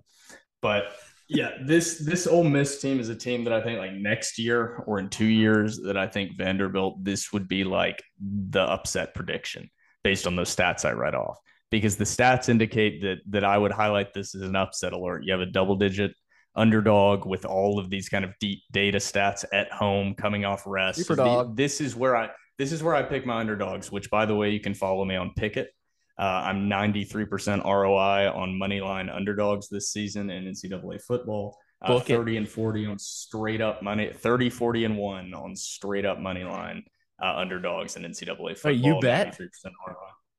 But yeah, this this Ole Miss team is a team that I think like next year or in two years that I think Vanderbilt this would be like the upset prediction based on those stats I read off because the stats indicate that that I would highlight this as an upset alert. You have a double digit underdog with all of these kind of deep data stats at home coming off rest. Dog. The, this is where I this is where I pick my underdogs, which by the way, you can follow me on Pikkit. Uh, I'm 93% ROI on money line underdogs this season in NCAA football. Uh, 30 it. and 40 on straight up money, 30, 40 and one on straight up money line uh, underdogs in NCAA football. you bet.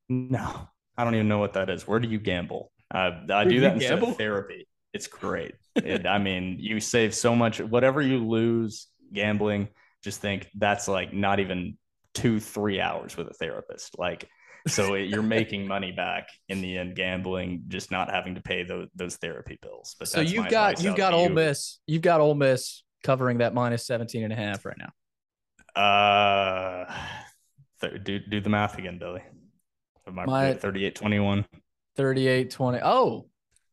No, I don't even know what that is. Where do you gamble? Uh, I do that instead of therapy. It's great. it, I mean, you save so much. Whatever you lose gambling, just think that's like not even two, three hours with a therapist. Like So it, you're making money back in the end, gambling, just not having to pay those those therapy bills. But So you've got you've got Ole you. Miss. You've got Ole Miss covering that minus 17 and a half right now. Uh, th- do do the math again, Billy. My, My- 38 21. 38 20. Oh,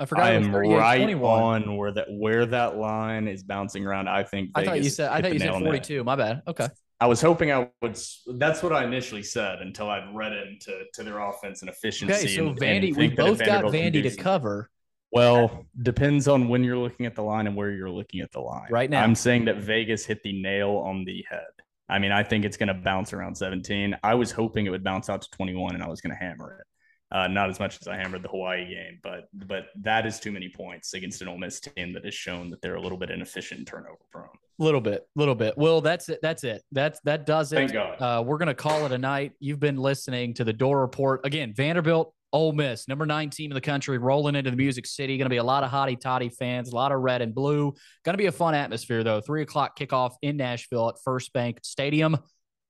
I forgot I am right 21. on where that where that line is bouncing around. I think I thought you said I thought you said nail on the head. 42. My bad. Okay. I was hoping I would. That's what I initially said until I'd read into to their offense and efficiency. Okay, so and- and Vandy, we that if both got Vandy to cover. Well, depends on when you're looking at the line and where you're looking at the line. Right now. I'm saying that Vegas hit the nail on the head. I mean, I think it's going to bounce around 17. I was hoping it would bounce out to 21, and I was going to hammer it. Uh, not as much as I hammered the Hawaii game, but but that is too many points against an Ole Miss team that has shown that they're a little bit inefficient and turnover prone. A little bit, little bit. Well, that's it. That's it. That's that does it. Thank God. Uh, we're gonna call it a night. You've been listening to the Dore Report again. Vanderbilt, Ole Miss, number nine team in the country, rolling into the Music City. Going to be a lot of Hotty Toddy fans, a lot of red and blue. Going to be a fun atmosphere though. Three o'clock kickoff in Nashville at FirstBank Stadium.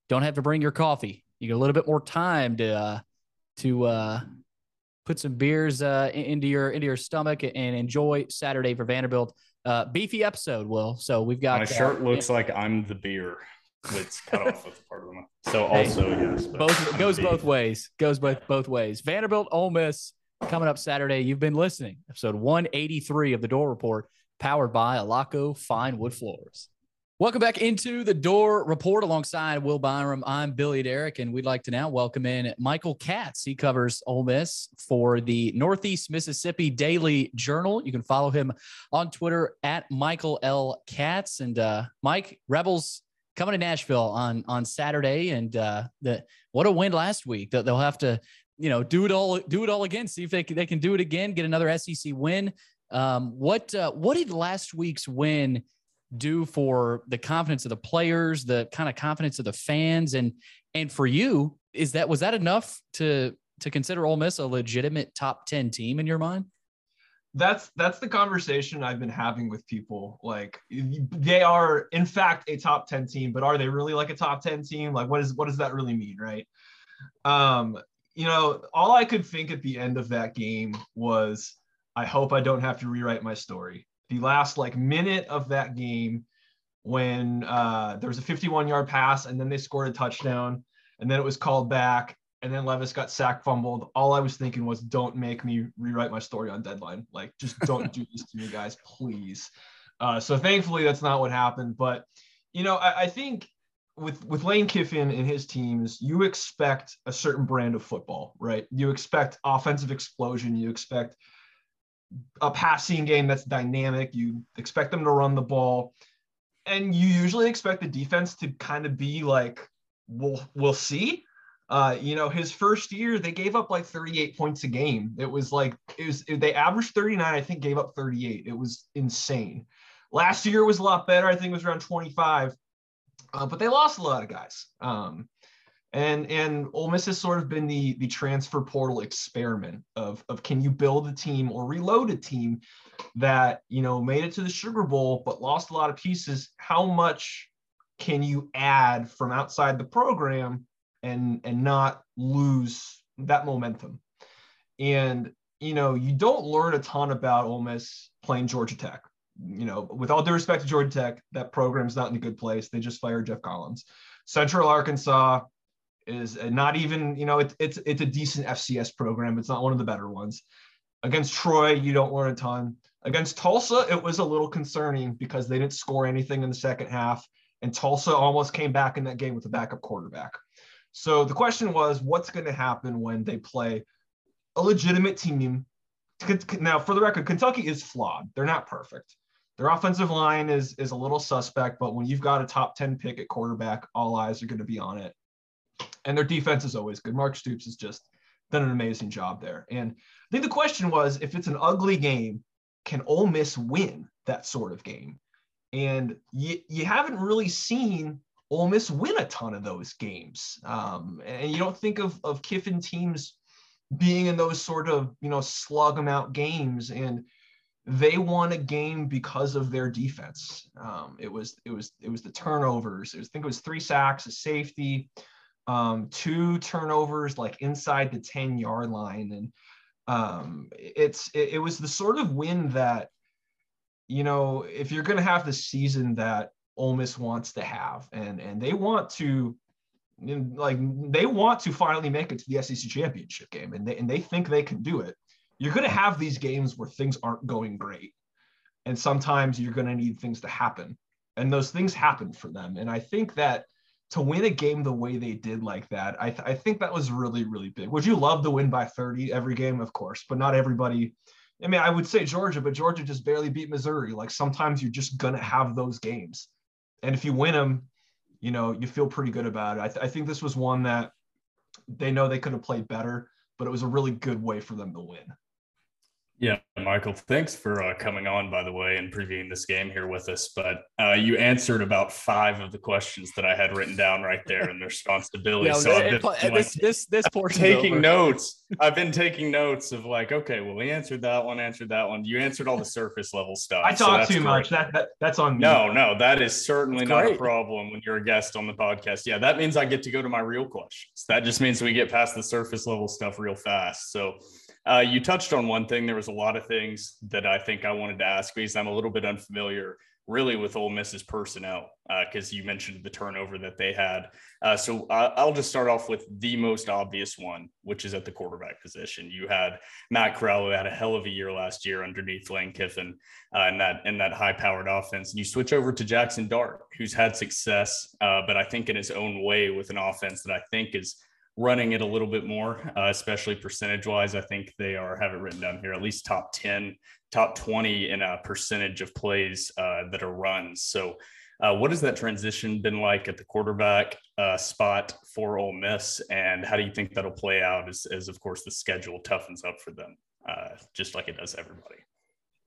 Don't have to bring your coffee. You get a little bit more time to uh, to uh, put some beers uh, into your into your stomach and enjoy Saturday for Vanderbilt. Uh, beefy episode, Will. So we've got My uh, shirt looks like I'm the beer It's cut off with part of the mouth. So Hey, also yes, but both goes the- both ways. Goes both both ways. Vanderbilt, Ole Miss coming up Saturday. You've been listening episode 183 of the Dore Report, powered by Alaco Fine Wood Floors. Welcome back into the Dore Report alongside Will Byram. I'm Billy Derrick, and we'd like to now welcome in Michael Katz. He covers Ole Miss for the Northeast Mississippi Daily Journal. You can follow him on Twitter at Michael L. Katz. And uh, Mike, Rebels coming to Nashville on on Saturday, and uh, the what a win last week. They'll have to you know do it all do it all again. See if they can, they can do it again. Get another SEC win. Um, what uh, what did last week's win do for the confidence of the players, the kind of confidence of the fans, and and for you is that was that enough to to consider Ole Miss a legitimate top ten team in your mind? that's that's the conversation I've been having with people. Like they are in fact a top 10 team, but are they really like a top 10 team? Like what is what does that really mean, right? Um, you know, all I could think at the end of that game was I hope I don't have to rewrite my story. The last like minute of that game when uh there was a 51 yard pass and then they scored a touchdown and then it was called back and then Levis got sack fumbled. All I was thinking was, don't make me rewrite my story on deadline. Like, just don't do this to me, guys, please. Uh, so thankfully, that's not what happened. But you know, I, I think with with Lane Kiffin and his teams, you expect a certain brand of football, right? You expect offensive explosion. You expect a passing game that's dynamic. You expect them to run the ball, and you usually expect the defense to kind of be like, we'll we'll see. Uh, you know, his first year they gave up like 38 points a game. It was like it was they averaged 39. I think gave up 38. It was insane. Last year was a lot better. I think it was around 25, uh, but they lost a lot of guys. Um, and and Ole Miss has sort of been the the transfer portal experiment of of can you build a team or reload a team that you know made it to the Sugar Bowl but lost a lot of pieces. How much can you add from outside the program and and not lose that momentum? And you know you don't learn a ton about Ole Miss playing Georgia Tech. You know, with all due respect to Georgia Tech, that program's not in a good place. They just fired Geoff Collins. Central Arkansas is uh, not even, you know, it's it's it's a decent FCS program. It's not one of the better ones. Against Troy, you don't learn a ton. Against Tulsa, it was a little concerning because they didn't score anything in the second half, and Tulsa almost came back in that game with a backup quarterback. So the question was, what's going to happen when they play a legitimate team? Now, for the record, Kentucky is flawed. They're not perfect. Their offensive line is is a little suspect, but when you've got a top 10 pick at quarterback, all eyes are going to be on it. And their defense is always good. Mark Stoops has just done an amazing job there. And I think the question was if it's an ugly game, can Ole Miss win that sort of game? And you, you haven't really seen Ole Miss win a ton of those games. Um, and you don't think of, of Kiffin teams being in those sort of, you know, slug them out games. And they won a game because of their defense. Um, it was, it was, it was the turnovers. It was, I think it was three sacks, a safety, um, two turnovers like inside the 10 yard line. And um, it's, it, it was the sort of win that, you know, if you're going to have the season that Ole Miss wants to have, and, and they want to, like they want to finally make it to the SEC championship game and they, and they think they can do it. You're going to have these games where things aren't going great. And sometimes you're going to need things to happen. And those things happen for them. And I think that to win a game the way they did like that, I, th- I think that was really, really big. Would you love to win by 30 every game? Of course, but not everybody. I mean, I would say Georgia, but Georgia just barely beat Missouri. Like sometimes you're just going to have those games. And if you win them, you know, you feel pretty good about it. I, th- I think this was one that they know they could have played better, but it was a really good way for them to win. Yeah, Michael, thanks for uh, coming on, by the way, and previewing this game here with us. But uh, you answered about five of the questions that I had written down right there in response to Billy. Yeah, so it- I've been, it- like, this this this portion taking notes. I've been taking notes of like, okay, well, we answered that one, answered that one. You answered all the surface level stuff. I talk that's too great. much. That, that that's on me. No, no, that is certainly not a problem when you're a guest on the podcast. Yeah, that means I get to go to my real questions. That just means we get past the surface level stuff real fast. So, uh, you touched on one thing. There was a lot of things that I think I wanted to ask because I'm a little bit unfamiliar, really, with Ole Miss's personnel. Because you mentioned the turnover that they had. Uh, so I'll just start off with the most obvious one, which is at the quarterback position. You had Matt Corral, who had a hell of a year last year underneath Lane Kiffin uh, in that in that high powered offense. And you switch over to Jaxson Dart, who's had success, uh, but I think in his own way with an offense that I think is running it a little bit more, uh, especially percentage wise. I think they are have it written down here at least top ten, top twenty in a percentage of plays uh, that are runs. So. Uh, what has that transition been like at the quarterback uh, spot for Ole Miss, and how do you think that'll play out as, as of course, the schedule toughens up for them, uh, just like it does everybody?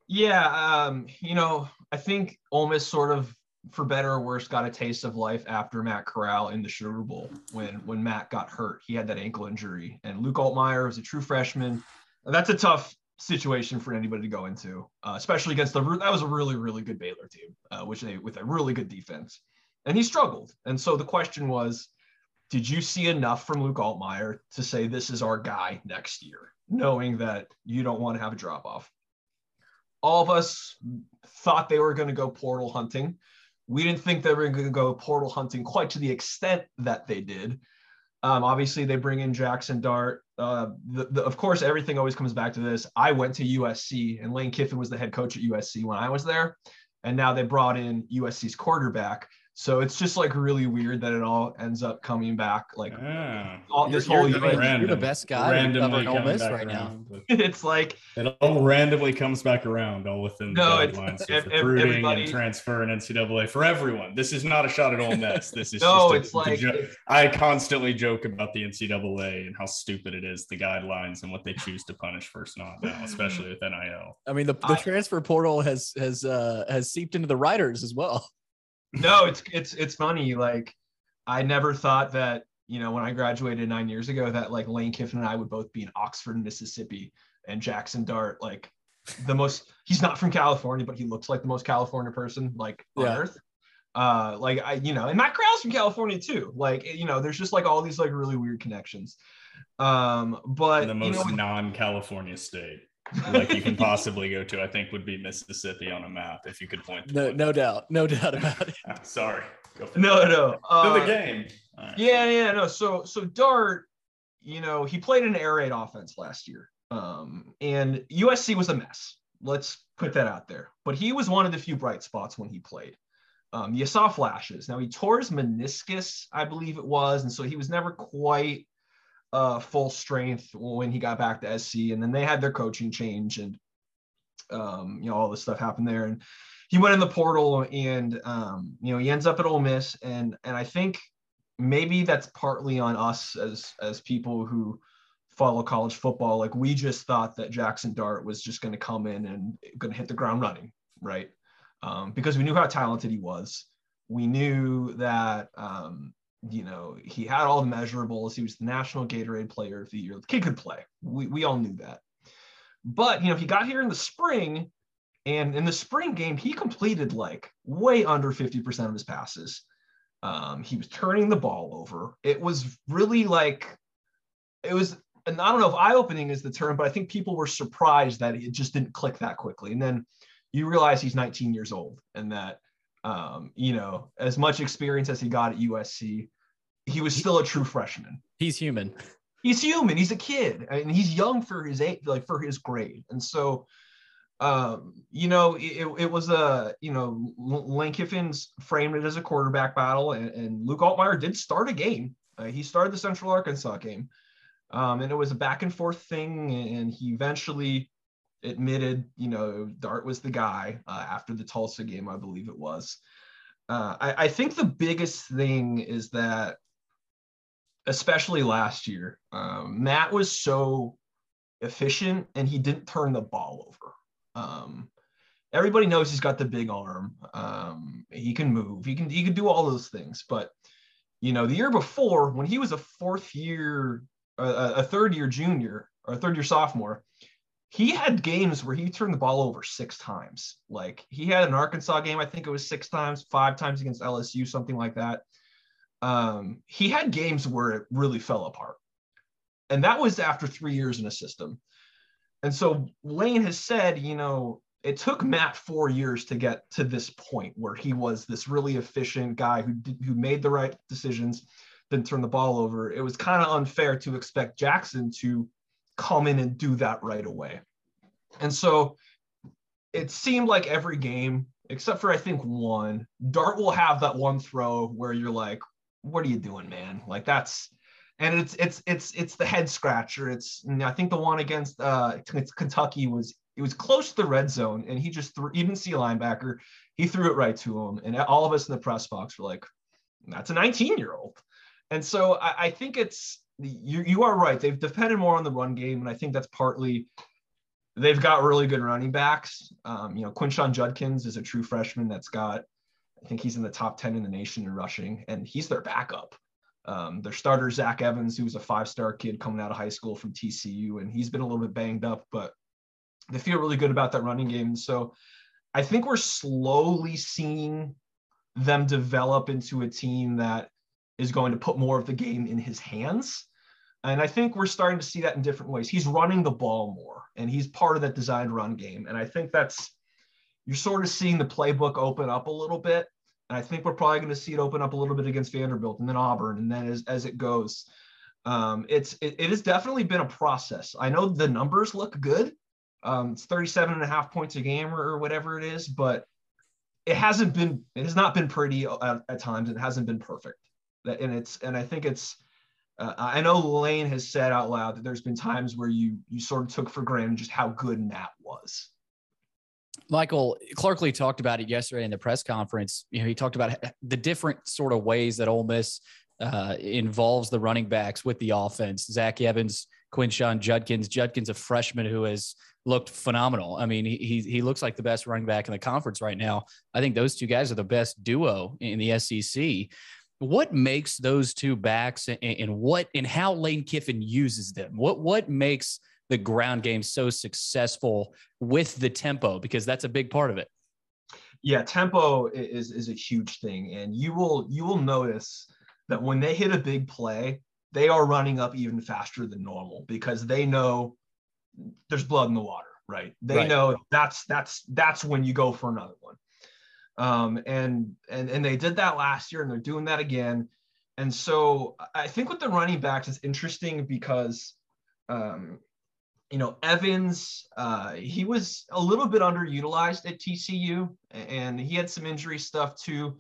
Yeah, um, you know, I think Ole Miss sort of, for better or worse, got a taste of life after Matt Corral in the Sugar Bowl when when Matt got hurt. He had that ankle injury, and Luke Altmyer was a true freshman. That's a tough situation for anybody to go into, uh, especially against the that was a really really good Baylor team, uh, which they with a really good defense, and he struggled. And so the question was, did you see enough from Luke Altmyer to say this is our guy next year, knowing that you don't want to have a drop off? all of us thought they were going to go portal hunting. We didn't think they were going to go portal hunting quite to the extent that they did. Um, obviously, they bring in Jaxson Dart. Uh, the, the, of course, everything always comes back to this. I went to USC, and Lane Kiffin was the head coach at USC when I was there. And now they brought in USC's quarterback. So it's just like really weird that it all ends up coming back. Like Ah. all, this You're- whole you're- year. you're the best guy randomly covering Ole coming Miss right now. around, but it's like It all randomly comes back around, all within the No, it's- guidelines ev- of ev- recruiting and transfer and NCAA for everyone. This is not a shot at Ole Miss. This is no, just a- it's like the jo- I constantly joke about the NCAA and how stupid it is, the guidelines and what they choose to punish first not now, especially with NIL. I mean, the, the I- transfer portal has has uh, has seeped into the writers as well. No it's it's it's funny like i never thought that you know when i graduated nine years ago that like lane kiffin and i would both be in oxford mississippi and jaxson dart like the most he's not from california but he looks like the most california person like on Yeah. earth. Uh like i you know and matt Corral's from california too. Like you know there's just like all these like really weird connections. Um but the you know, most non-California state like you can possibly go to, I think would be Mississippi on a map if you could point No, one. no doubt, no doubt about it. Ah, Sorry. Go for no no it. uh, to the game. All right. Yeah, yeah, no. So so Dart, you know, he played an air raid offense last year. Um, and USC was a mess. Let's put that out there. But he was one of the few bright spots when he played. Um, you saw flashes. Now he tore his meniscus, I believe it was, and so he was never quite uh full strength when he got back to SC. And then they had their coaching change and um, you know, all this stuff happened there. And he went in the portal and um, you know, he ends up at Ole Miss. And and I think maybe that's partly on us as as people who follow college football like we just thought that jaxson dart was just going to come in and going to hit the ground running right um, because we knew how talented he was we knew that um, you know he had all the measurables. He was the national gatorade player of the year. The kid could play. We, we all knew that. But you know he got here in the spring and in the spring game he completed like way under 50% of his passes. Um, he was turning the ball over. It was really like, it was, and I don't know if eye opening is the term, but I think people were surprised that it just didn't click that quickly. And then you realize he's 19 years old and that, um, you know, as much experience as he got at USC, he was still a true freshman. He's human. He's human. He's a kid, and he's young for his age, like for his grade. And so, um, you know, it, it was a, you know, Lane Kiffin's framed it as a quarterback battle, and, and Luke Altmyer did start a game. Uh, he started the Central Arkansas game, um, and it was a back and forth thing, and he eventually admitted, you know, Dart was the guy uh, after the Tulsa game, I believe it was. Uh, I, I think the biggest thing is that, especially last year, um, Matt was so efficient and he didn't turn the ball over. Um, everybody knows he's got the big arm. Um, he can move. He can he can do all those things. But you know, the year before, when he was a fourth year, uh, a third year junior or a third year sophomore, he had games where he turned the ball over six times. Like he had an Arkansas game, I think it was six times, five times against LSU, something like that. Um, he had games where it really fell apart. And that was after three years in a system. And so Lane has said, you know, it took Matt four years to get to this point where he was this really efficient guy who did, who made the right decisions, didn't turn the ball over. It was kind of unfair to expect Jaxson to come in and do that right away. And so it seemed like every game, except for I think one, Dart will have that one throw where you're like, what are you doing, man? Like that's and it's it's it's it's the head scratcher. It's I think the one against uh Kentucky was it was close to the red zone, and he just threw even see a linebacker, he threw it right to him, and all of us in the press box were like, "That's a 19 year old," and so I, I think it's you you are right. They've depended more on the run game, and I think that's partly they've got really good running backs. Um, you know, Quinshon Judkins is a true freshman that's got, I think he's in the top 10 in the nation in rushing, and he's their backup. Um, their starter, Zach Evans, who was a five star kid coming out of high school from TCU, and he's been a little bit banged up, but they feel really good about that running game. So I think we're slowly seeing them develop into a team that is going to put more of the game in his hands. And I think we're starting to see that in different ways. He's running the ball more, and he's part of that designed run game. And I think that's, you're sort of seeing the playbook open up a little bit. And I think we're probably going to see it open up a little bit against Vanderbilt and then Auburn. And then as, as it goes, um, it's it, it, has definitely been a process. I know the numbers look good. Um, it's 37 and a half points a game or, or, whatever it is, but it hasn't been, it has not been pretty at, at times. It hasn't been perfect. That, and it's, and I think it's, uh, I know Lane has said out loud that there's been times where you, you sort of took for granted just how good Matt was. Michael Clark Lea talked about it yesterday in the press conference. You know, he talked about the different sort of ways that Ole Miss uh, involves the running backs with the offense. Zach Evans, Quinshon Judkins. Judkins, a freshman who has looked phenomenal. I mean, he he looks like the best running back in the conference right now. I think those two guys are the best duo in the SEC. What makes those two backs and, and what and how Lane Kiffin uses them? What what makes the ground game so successful with the tempo because that's a big part of it. Yeah, tempo is is a huge thing, and you will you will notice that when they hit a big play, they are running up even faster than normal because they know there's blood in the water, right? They right. know that's that's that's when you go for another one. Um, and and and they did that last year, and they're doing that again. And so I think with the running backs, it's interesting because um, you know, Evans, uh, he was a little bit underutilized at TCU, and he had some injury stuff too.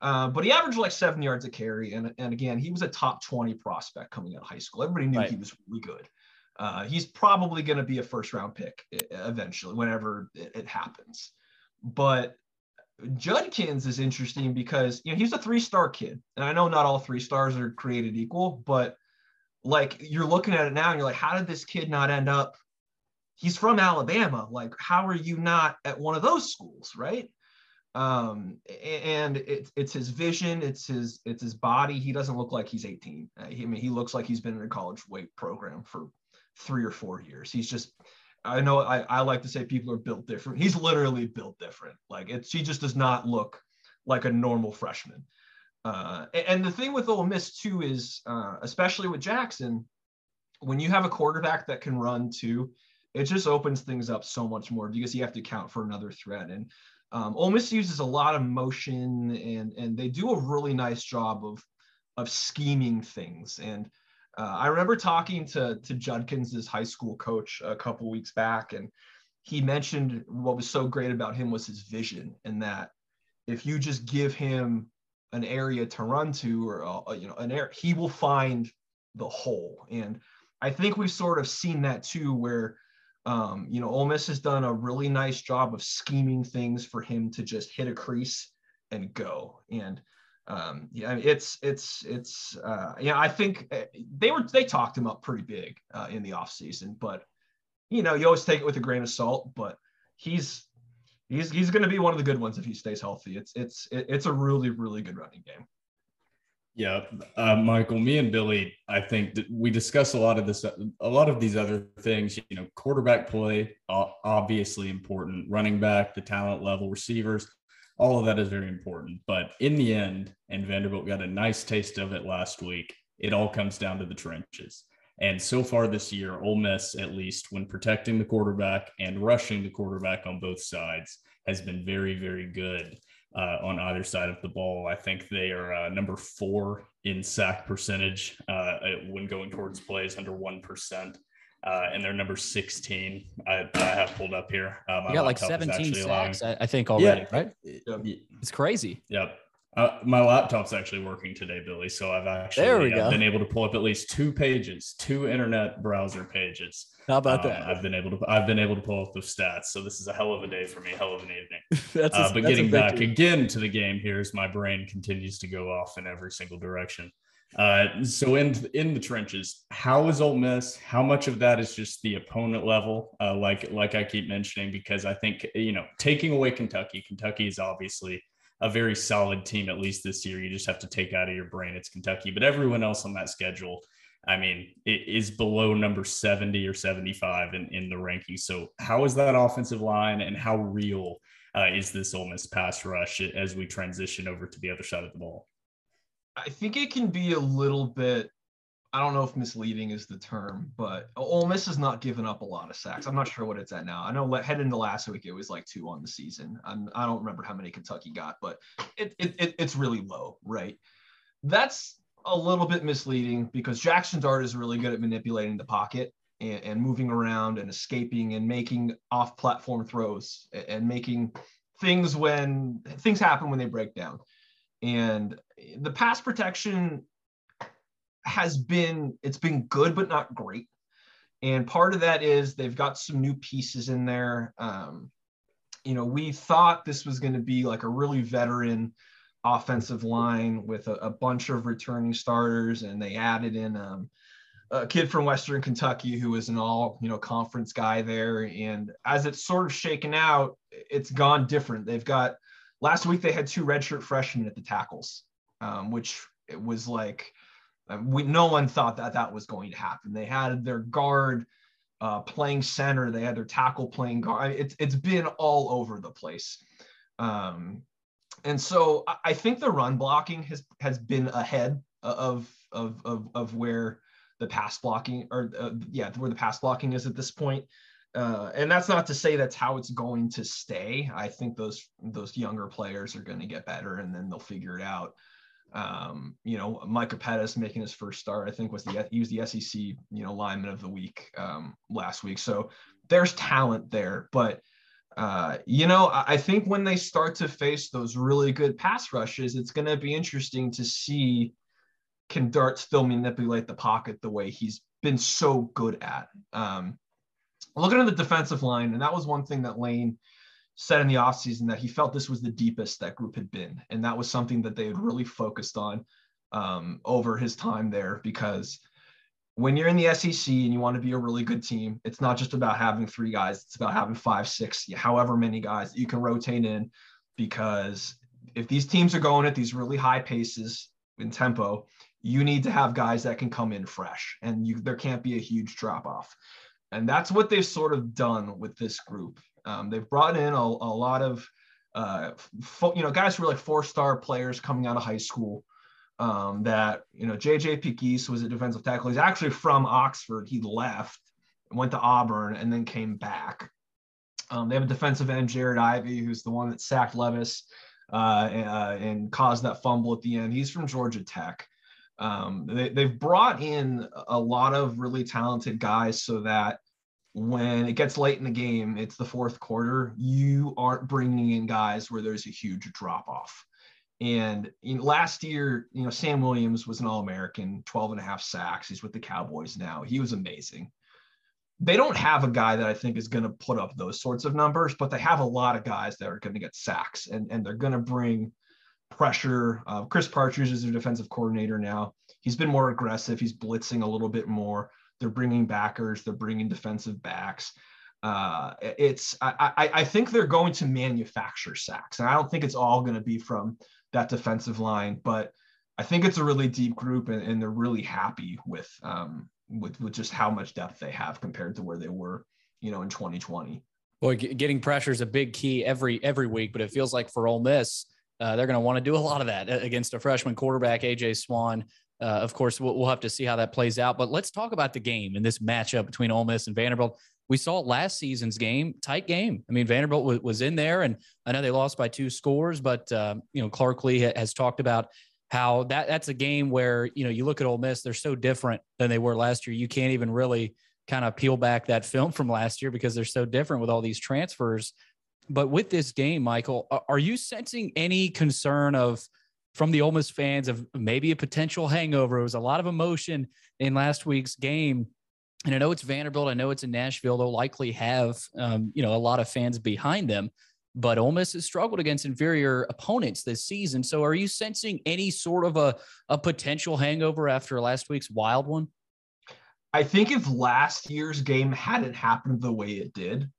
Uh, but he averaged like seven yards a carry, and and again, he was a top twenty prospect coming out of high school. Everybody knew right. he was really good. Uh, he's probably going to be a first round pick eventually, whenever it, it happens. But Judkins is interesting because you know he's a three star kid, and I know not all three stars are created equal, but like you're looking at it now and you're like, how did this kid not end up? He's from Alabama. Like, how are you not at one of those schools, right? Um, and it's it's his vision, it's his it's his body. He doesn't look like he's 18. I mean, he looks like he's been in a college weight program for three or four years. He's just I know I, I like to say people are built different. He's literally built different. Like it's he just does not look like a normal freshman. Uh, and the thing with Ole Miss too is, uh, especially with Jaxson, when you have a quarterback that can run too, it just opens things up so much more because you have to account for another threat. And um, Ole Miss uses a lot of motion, and and they do a really nice job of of scheming things. And uh, I remember talking to to Judkins' high school coach a couple weeks back, and he mentioned what was so great about him was his vision, and that if you just give him an area to run to, or uh, you know, an area, he will find the hole. And I think we've sort of seen that too, where um, you know, Ole Miss has done a really nice job of scheming things for him to just hit a crease and go. And um, yeah, it's it's it's uh, yeah. I think uh, they were they talked him up pretty big uh, in the offseason, but you know, you always take it with a grain of salt. But he's he's he's going to be one of the good ones if he stays healthy. It's it's it's a really really good running game. Yeah, uh, Michael, me and Billy, I think we discuss a lot of this, a lot of these other things. You know, quarterback play, obviously important. Running back, the talent level, receivers, all of that is very important. But in the end, and Vanderbilt got a nice taste of it last week. It all comes down to the trenches. And so far this year, Ole Miss, at least when protecting the quarterback and rushing the quarterback on both sides, has been very, very good uh, on either side of the ball. I think they are uh, number four in sack percentage uh, when going towards plays under 1%. Uh, and they're number 16. I, I have pulled up here. Uh, you got like 17 sacks, allowing... I think, already, yeah. right? It's crazy. Yep. Uh, my laptop's actually working today, Billy. So I've actually there we go. been able to pull up at least two pages, two internet browser pages. How about um, that? I've been able to I've been able to pull up those stats. So this is a hell of a day for me, hell of an evening. that's a, uh, but that's getting back again to the game here, as my brain continues to go off in every single direction. Uh, so in in the trenches, how is Ole Miss? How much of that is just the opponent level? Uh, like like I keep mentioning, because I think you know taking away Kentucky, Kentucky is obviously a very solid team, at least this year. You just have to take out of your brain it's Kentucky. But everyone else on that schedule, I mean, it is below number 70 or 75 in, in the rankings. So, how is that offensive line and how real uh, is this Ole Miss pass rush as we transition over to the other side of the ball? I think it can be a little bit I don't know if misleading is the term, but Ole Miss has not given up a lot of sacks. I'm not sure what it's at now. I know heading into last week it was like two on the season. I'm, I do not remember how many Kentucky got, but it, it, it, it's really low, right? That's a little bit misleading because Jaxson Dart is really good at manipulating the pocket and, and moving around and escaping and making off-platform throws and, and making things when things happen when they break down. And the pass protection has been it's been good but not great. And part of that is they've got some new pieces in there. Um, you know we thought this was going to be like a really veteran offensive line with a, a, bunch of returning starters and they added in um, a kid from western kentucky who was an all you know conference guy there. And as it's sort of shaken out it's gone different. They've got last week they had two redshirt freshmen at the tackles um, which it was like we, no one thought that that was going to happen. They had their guard uh, playing center. They had their tackle playing guard. It's it's been all over the place. Um, and so I think the run blocking has has been ahead of of of, of where the pass blocking or uh, yeah where the pass blocking is at this point. Uh, and that's not to say that's how it's going to stay. I think those those younger players are going to get better, and then they'll figure it out. Um, you know, Micah Pettus making his first start, I think was the he was the SEC, you know, lineman of the week um, last week. So there's talent there, but uh, you know, I think when they start to face those really good pass rushes, it's going to be interesting to see can Dart still manipulate the pocket the way he's been so good at. Um, looking at the defensive line, and that was one thing that Lane said in the offseason that he felt this was the deepest that group had been. And that was something that they had really focused on um, over his time there because when you're in the SEC and you want to be a really good team, it's not just about having three guys, it's about having five, six, however many guys that you can rotate in. Because if these teams are going at these really high paces in tempo, you need to have guys that can come in fresh and you, there can't be a huge drop off. And that's what they've sort of done with this group. Um, they've brought in a, a lot of, uh, fo- you know, guys who are like four star players coming out of high school. um, that you know JJ Pegues was a defensive tackle. He's actually from Oxford. He left, went to Auburn, and then came back. Um, they have a defensive end, Jared Ivey, who's the one that sacked Levis uh, uh, and caused that fumble at the end. He's from Georgia Tech. Um, they, they've brought in a lot of really talented guys so that when it gets late in the game, it's the fourth quarter, you aren't bringing in guys where there's a huge drop off. And last year, you know, Sam Williams was an All American, 12 and a half sacks. He's with the Cowboys now. He was amazing. They don't have a guy that I think is going to put up those sorts of numbers, but they have a lot of guys that are going to get sacks and, and they're going to bring pressure. Uh, Chris Partridge is their defensive coordinator now. He's been more aggressive. He's blitzing a little bit more. They're bringing backers. They're bringing defensive backs. Uh, it's I, I, I think they're going to manufacture sacks, and I don't think it's all going to be from that defensive line, but I think it's a really deep group, and, and they're really happy with um, with with just how much depth they have compared to where they were, you know, in 2020. Boy, getting pressure is a big key every every week, but it feels like for Ole Miss, uh, they're going to want to do a lot of that uh, against a freshman quarterback, AJ Swann. Uh, of course, we'll, we'll, have to see how that plays out. But let's talk about the game and this matchup between Ole Miss and Vanderbilt. We saw last season's game, tight game. I mean, Vanderbilt was, was in there, and I know they lost by two scores, but uh, you know, Clark Lea has talked about how that that's a game where you know you look at Ole Miss, they're so different than they were last year. You can't even really kind of peel back that film from last year because they're so different with all these transfers. But with this game, Michael, are you sensing any concern of from the Ole Miss fans of maybe a potential hangover? It was a lot of emotion in last week's game. And I know it's Vanderbilt. I know it's in Nashville. They'll likely have, um, you know, a lot of fans behind them. But Ole Miss has struggled against inferior opponents this season. So, are you sensing any sort of a, a potential hangover after last week's wild one? I think if last year's game hadn't happened the way it did,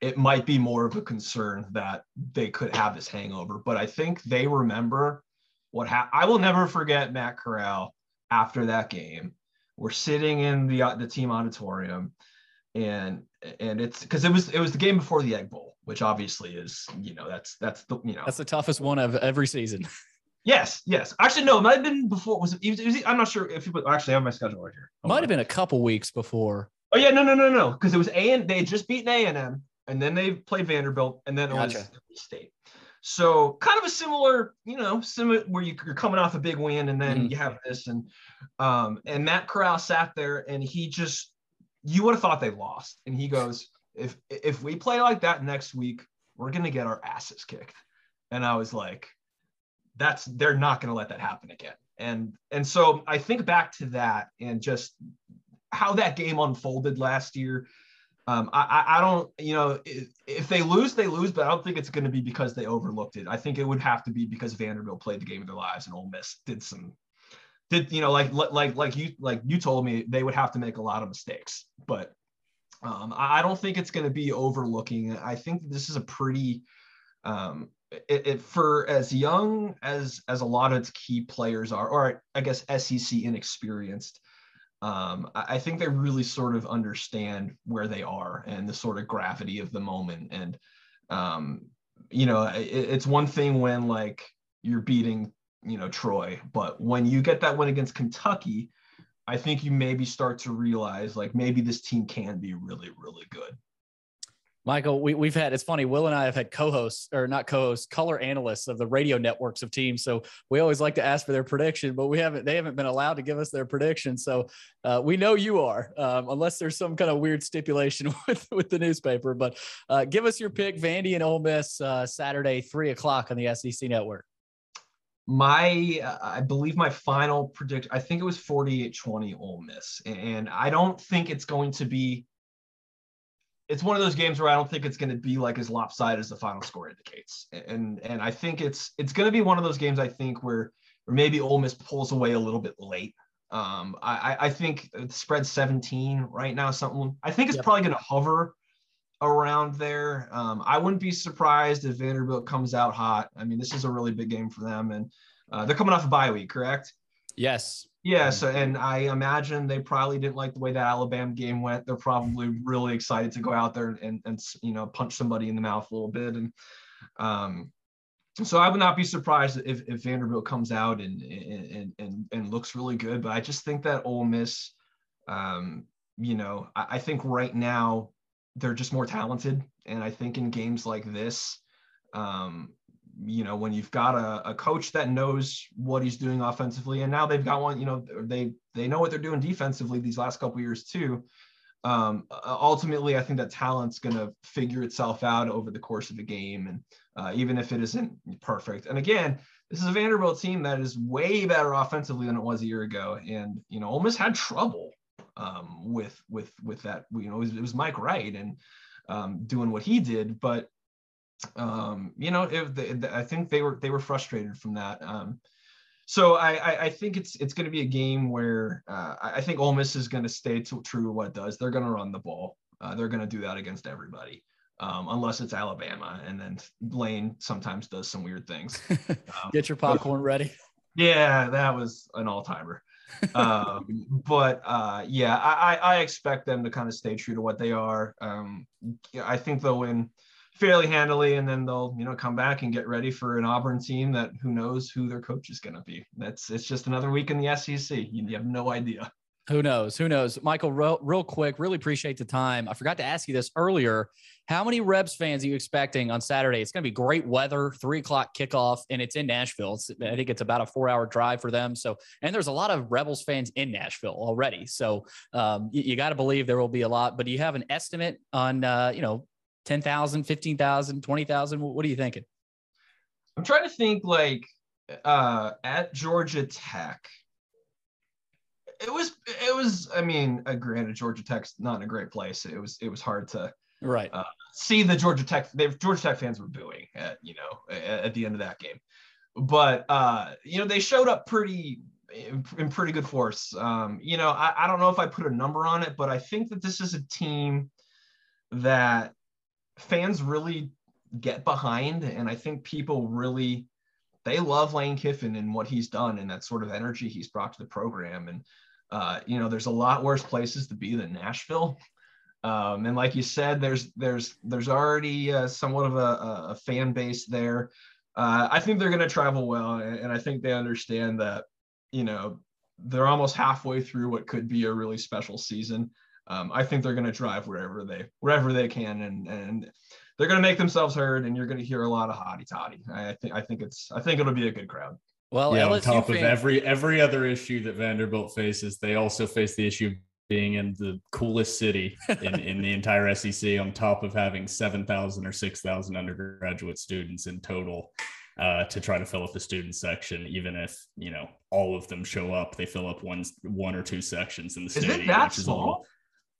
it might be more of a concern that they could have this hangover. But I think they remember what happened. I will never forget Matt Corral after that game. We're sitting in the uh, the team auditorium, and and it's because it was it was the game before the Egg Bowl, which obviously is you know that's that's the you know that's the toughest one of every season. Yes, yes. Actually, no, it might have been before. Was it? Was it I'm not sure if you. Actually, I have my schedule right here. Hold might on. have been a couple weeks before. Oh yeah, no, no, no, no, because it was A and they had just beaten A and M, and then they played Vanderbilt, and then it gotcha. was State. So kind of a similar, you know, similar where you, are coming off a big win, and then mm-hmm. you have this, and um, and Matt Corral sat there, and he just, you would have thought they lost, and he goes, if if we play like that next week, we're gonna get our asses kicked, and I was like, that's they're not gonna let that happen again, and and so I think back to that and just how that game unfolded last year um, I, I don't, you know, if, they lose, they lose, but I don't think it's going to be because they overlooked it. I think it would have to be because Vanderbilt played the game of their lives and Ole Miss did some, did you know, like like like you like you told me they would have to make a lot of mistakes, but um, I, I don't think it's going to be overlooking. I think this is a pretty, um, it, it, for as young as as a lot of its key players are, or I guess SEC inexperienced um, I, think they really sort of understand where they are and the sort of gravity of the moment. And, um, you know, it, it's one thing when like you're beating, you know, Troy, but when you get that win against Kentucky, I think you maybe start to realize like maybe this team can be really, really good. Michael, we, we've had, it's funny, Will and I have had co hosts, or not co hosts, color analysts of the radio networks of teams. So we always like to ask for their prediction, but we haven't, they haven't been allowed to give us their prediction. So uh, we know you are, um, unless there's some kind of weird stipulation with, with the newspaper. But uh, give us your pick, Vandy and Ole Miss, uh, Saturday, three o'clock on the SEC network. My, I believe my final prediction, I think it was 48 20 Ole Miss. And I don't think it's going to be it's one of those games where I don't think it's going to be like as lopsided as the final score indicates. And and I think it's it's going to be one of those games I think where where maybe Ole Miss pulls away a little bit late. Um, I I think the spread 17 right now. Something I think it's yep. probably going to hover around there. Um, I wouldn't be surprised if Vanderbilt comes out hot. I mean, this is a really big game for them, and uh, they're coming off a bye week, correct? Yes. Yeah, so and I imagine they probably didn't like the way that Alabama game went. They're probably really excited to go out there and and you know punch somebody in the mouth a little bit. And um, so I would not be surprised if, if Vanderbilt comes out and, and and and looks really good. But I just think that Ole Miss, um, you know, I, I think right now they're just more talented, and I think in games like this, um, you know, when you've got a, a coach that knows what he's doing offensively, and now they've got one, you know, they they know what they're doing defensively these last couple years too. Um, ultimately, I think that talent's going to figure itself out over the course of the game, and uh, even if it isn't perfect. And again, this is a Vanderbilt team that is way better offensively than it was a year ago, and you know, almost had trouble um, with with with that. You know, it was, it was Mike Wright and um, doing what he did, but um, you know, if the, I think they were they were frustrated from that. Um, so I, I, I think it's it's going to be a game where uh, I think Ole Miss is going to stay to, true to what it does. They're going to run the ball. Uh, they're going to do that against everybody, um, unless it's Alabama, and then Lane sometimes does some weird things. Um, Get your popcorn but, ready. Yeah, that was an all timer. um, but uh, yeah, I, I expect them to kind of stay true to what they are. Um, I think they'll win fairly handily, and then they'll you know come back and get ready for an Auburn team that who knows who their coach is going to be. That's it's just another week in the SEC. You, you have no idea. Who knows? Who knows? Michael, real, real quick, really appreciate the time. I forgot to ask you this earlier. How many Rebs fans are you expecting on Saturday? It's going to be great weather, three o'clock kickoff, and it's in Nashville. It's, I think it's about a four hour drive for them. So, and there's a lot of Rebels fans in Nashville already. So, um, you, you got to believe there will be a lot. But do you have an estimate on, uh, you know, 10,000, 15,000, 20,000? What are you thinking? I'm trying to think like uh, at Georgia Tech. It was, it was, I mean, uh, granted, Georgia Tech's not in a great place. It was, it was hard to right uh, see the Georgia Tech, they Georgia Tech fans were booing at, you know, at, at the end of that game. But, uh, you know, they showed up pretty, in, in pretty good force. Um, you know, I, I don't know if I put a number on it, but I think that this is a team that fans really get behind and i think people really they love lane kiffin and what he's done and that sort of energy he's brought to the program. And uh, you know there's a lot worse places to be than nashville. Um, and like you said there's there's there's already uh, somewhat of a, a, fan base there. Uh, i think they're going to travel well and, and i think they understand that you know they're almost halfway through what could be a really special season um, I think they're going to drive wherever they wherever they can, and and they're going to make themselves heard, and you're going to hear a lot of hotty toddy. I think I think it's I think it'll be a good crowd. Well, yeah, LSU on top fan- of every every other issue that Vanderbilt faces, they also face the issue of being in the coolest city in, in the entire SEC, on top of having seven thousand or six thousand undergraduate students in total. Uh, to try to fill up the student section, even if you know all of them show up, they fill up one one or two sections in the stadium, is that which small?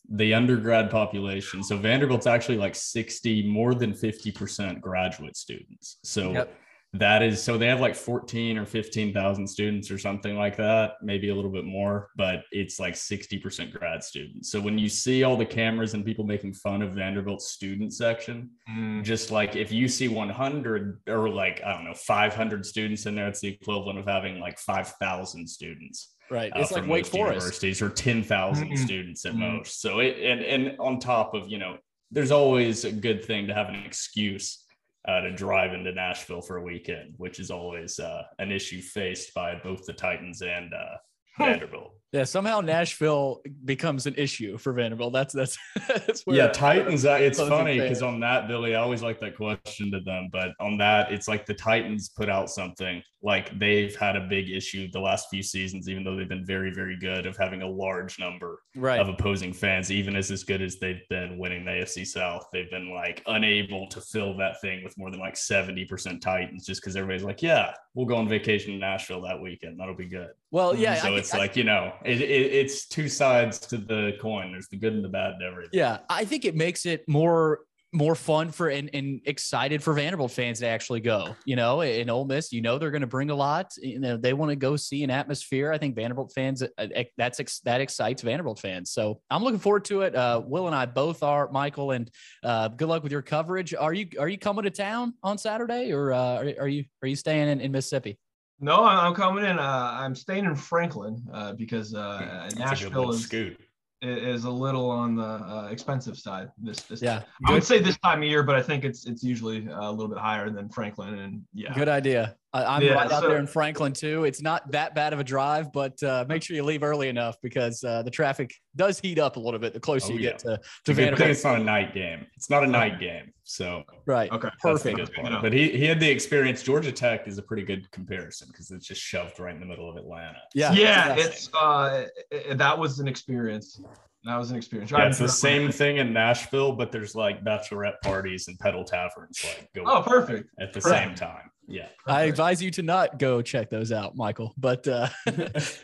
Is a little the undergrad population. So Vanderbilt's actually like 60, more than 50% graduate students. So yep. that is so they have like 14 or 15,000 students or something like that, maybe a little bit more, but it's like 60% grad students. So when you see all the cameras and people making fun of Vanderbilt's student section, mm. just like if you see 100 or like, I don't know, 500 students in there, it's the equivalent of having like 5,000 students Right. Uh, it's like Wake Forest universities or 10,000 mm-hmm. students at mm-hmm. most. So it, and, and on top of, you know, there's always a good thing to have an excuse uh, to drive into Nashville for a weekend, which is always uh, an issue faced by both the Titans and uh, Vanderbilt. Yeah, somehow Nashville becomes an issue for Vanderbilt. That's that's, that's yeah. Titans. Uh, it's funny because on that, Billy, I always like that question to them, but on that, it's like the Titans put out something like they've had a big issue the last few seasons, even though they've been very, very good of having a large number right. of opposing fans, even as as good as they've been winning the AFC South, they've been like unable to fill that thing with more than like seventy percent Titans, just because everybody's like, yeah, we'll go on vacation in Nashville that weekend, that'll be good. Well, yeah. So I, it's I, like you know it, it, it's two sides to the coin. There's the good and the bad and everything. Yeah, I think it makes it more more fun for and, and excited for Vanderbilt fans to actually go. You know, in Ole Miss, you know they're going to bring a lot. You know, they want to go see an atmosphere. I think Vanderbilt fans uh, that's that excites Vanderbilt fans. So I'm looking forward to it. Uh, Will and I both are. Michael, and uh, good luck with your coverage. Are you are you coming to town on Saturday, or uh, are, are you are you staying in, in Mississippi? No, I'm coming in. Uh, I'm staying in Franklin uh, because uh, Nashville is scoot. is a little on the uh, expensive side. This this Yeah. I would say this time of year, but I think it's it's usually uh, a little bit higher than Franklin and yeah. Good idea. I, I'm Yeah, right out there in Franklin too. It's not that bad of a drive, but uh, make sure you leave early enough because uh, the traffic does heat up a little bit the closer Oh, you get to, It's to a good thing Vanderbilt. it's not a night game. It's not a night game. So Right. Okay. Perfect. good Yeah. part. But he, he had the experience. Georgia Tech is a pretty good comparison because it's just shoved right in the middle of Atlanta. Yeah. yeah, yeah. it's uh i- i- that was an experience. That was an experience. Yeah, it's the same thing in Nashville, but there's like bachelorette parties and pedal taverns like go Oh, perfect. at the Correct. same time. Yeah. I advise you to not go check those out, Michael. But uh,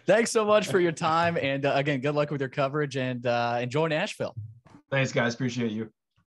thanks so much for your time. And uh, again, good luck with your coverage and uh, enjoy Nashville. Thanks, guys. Appreciate you.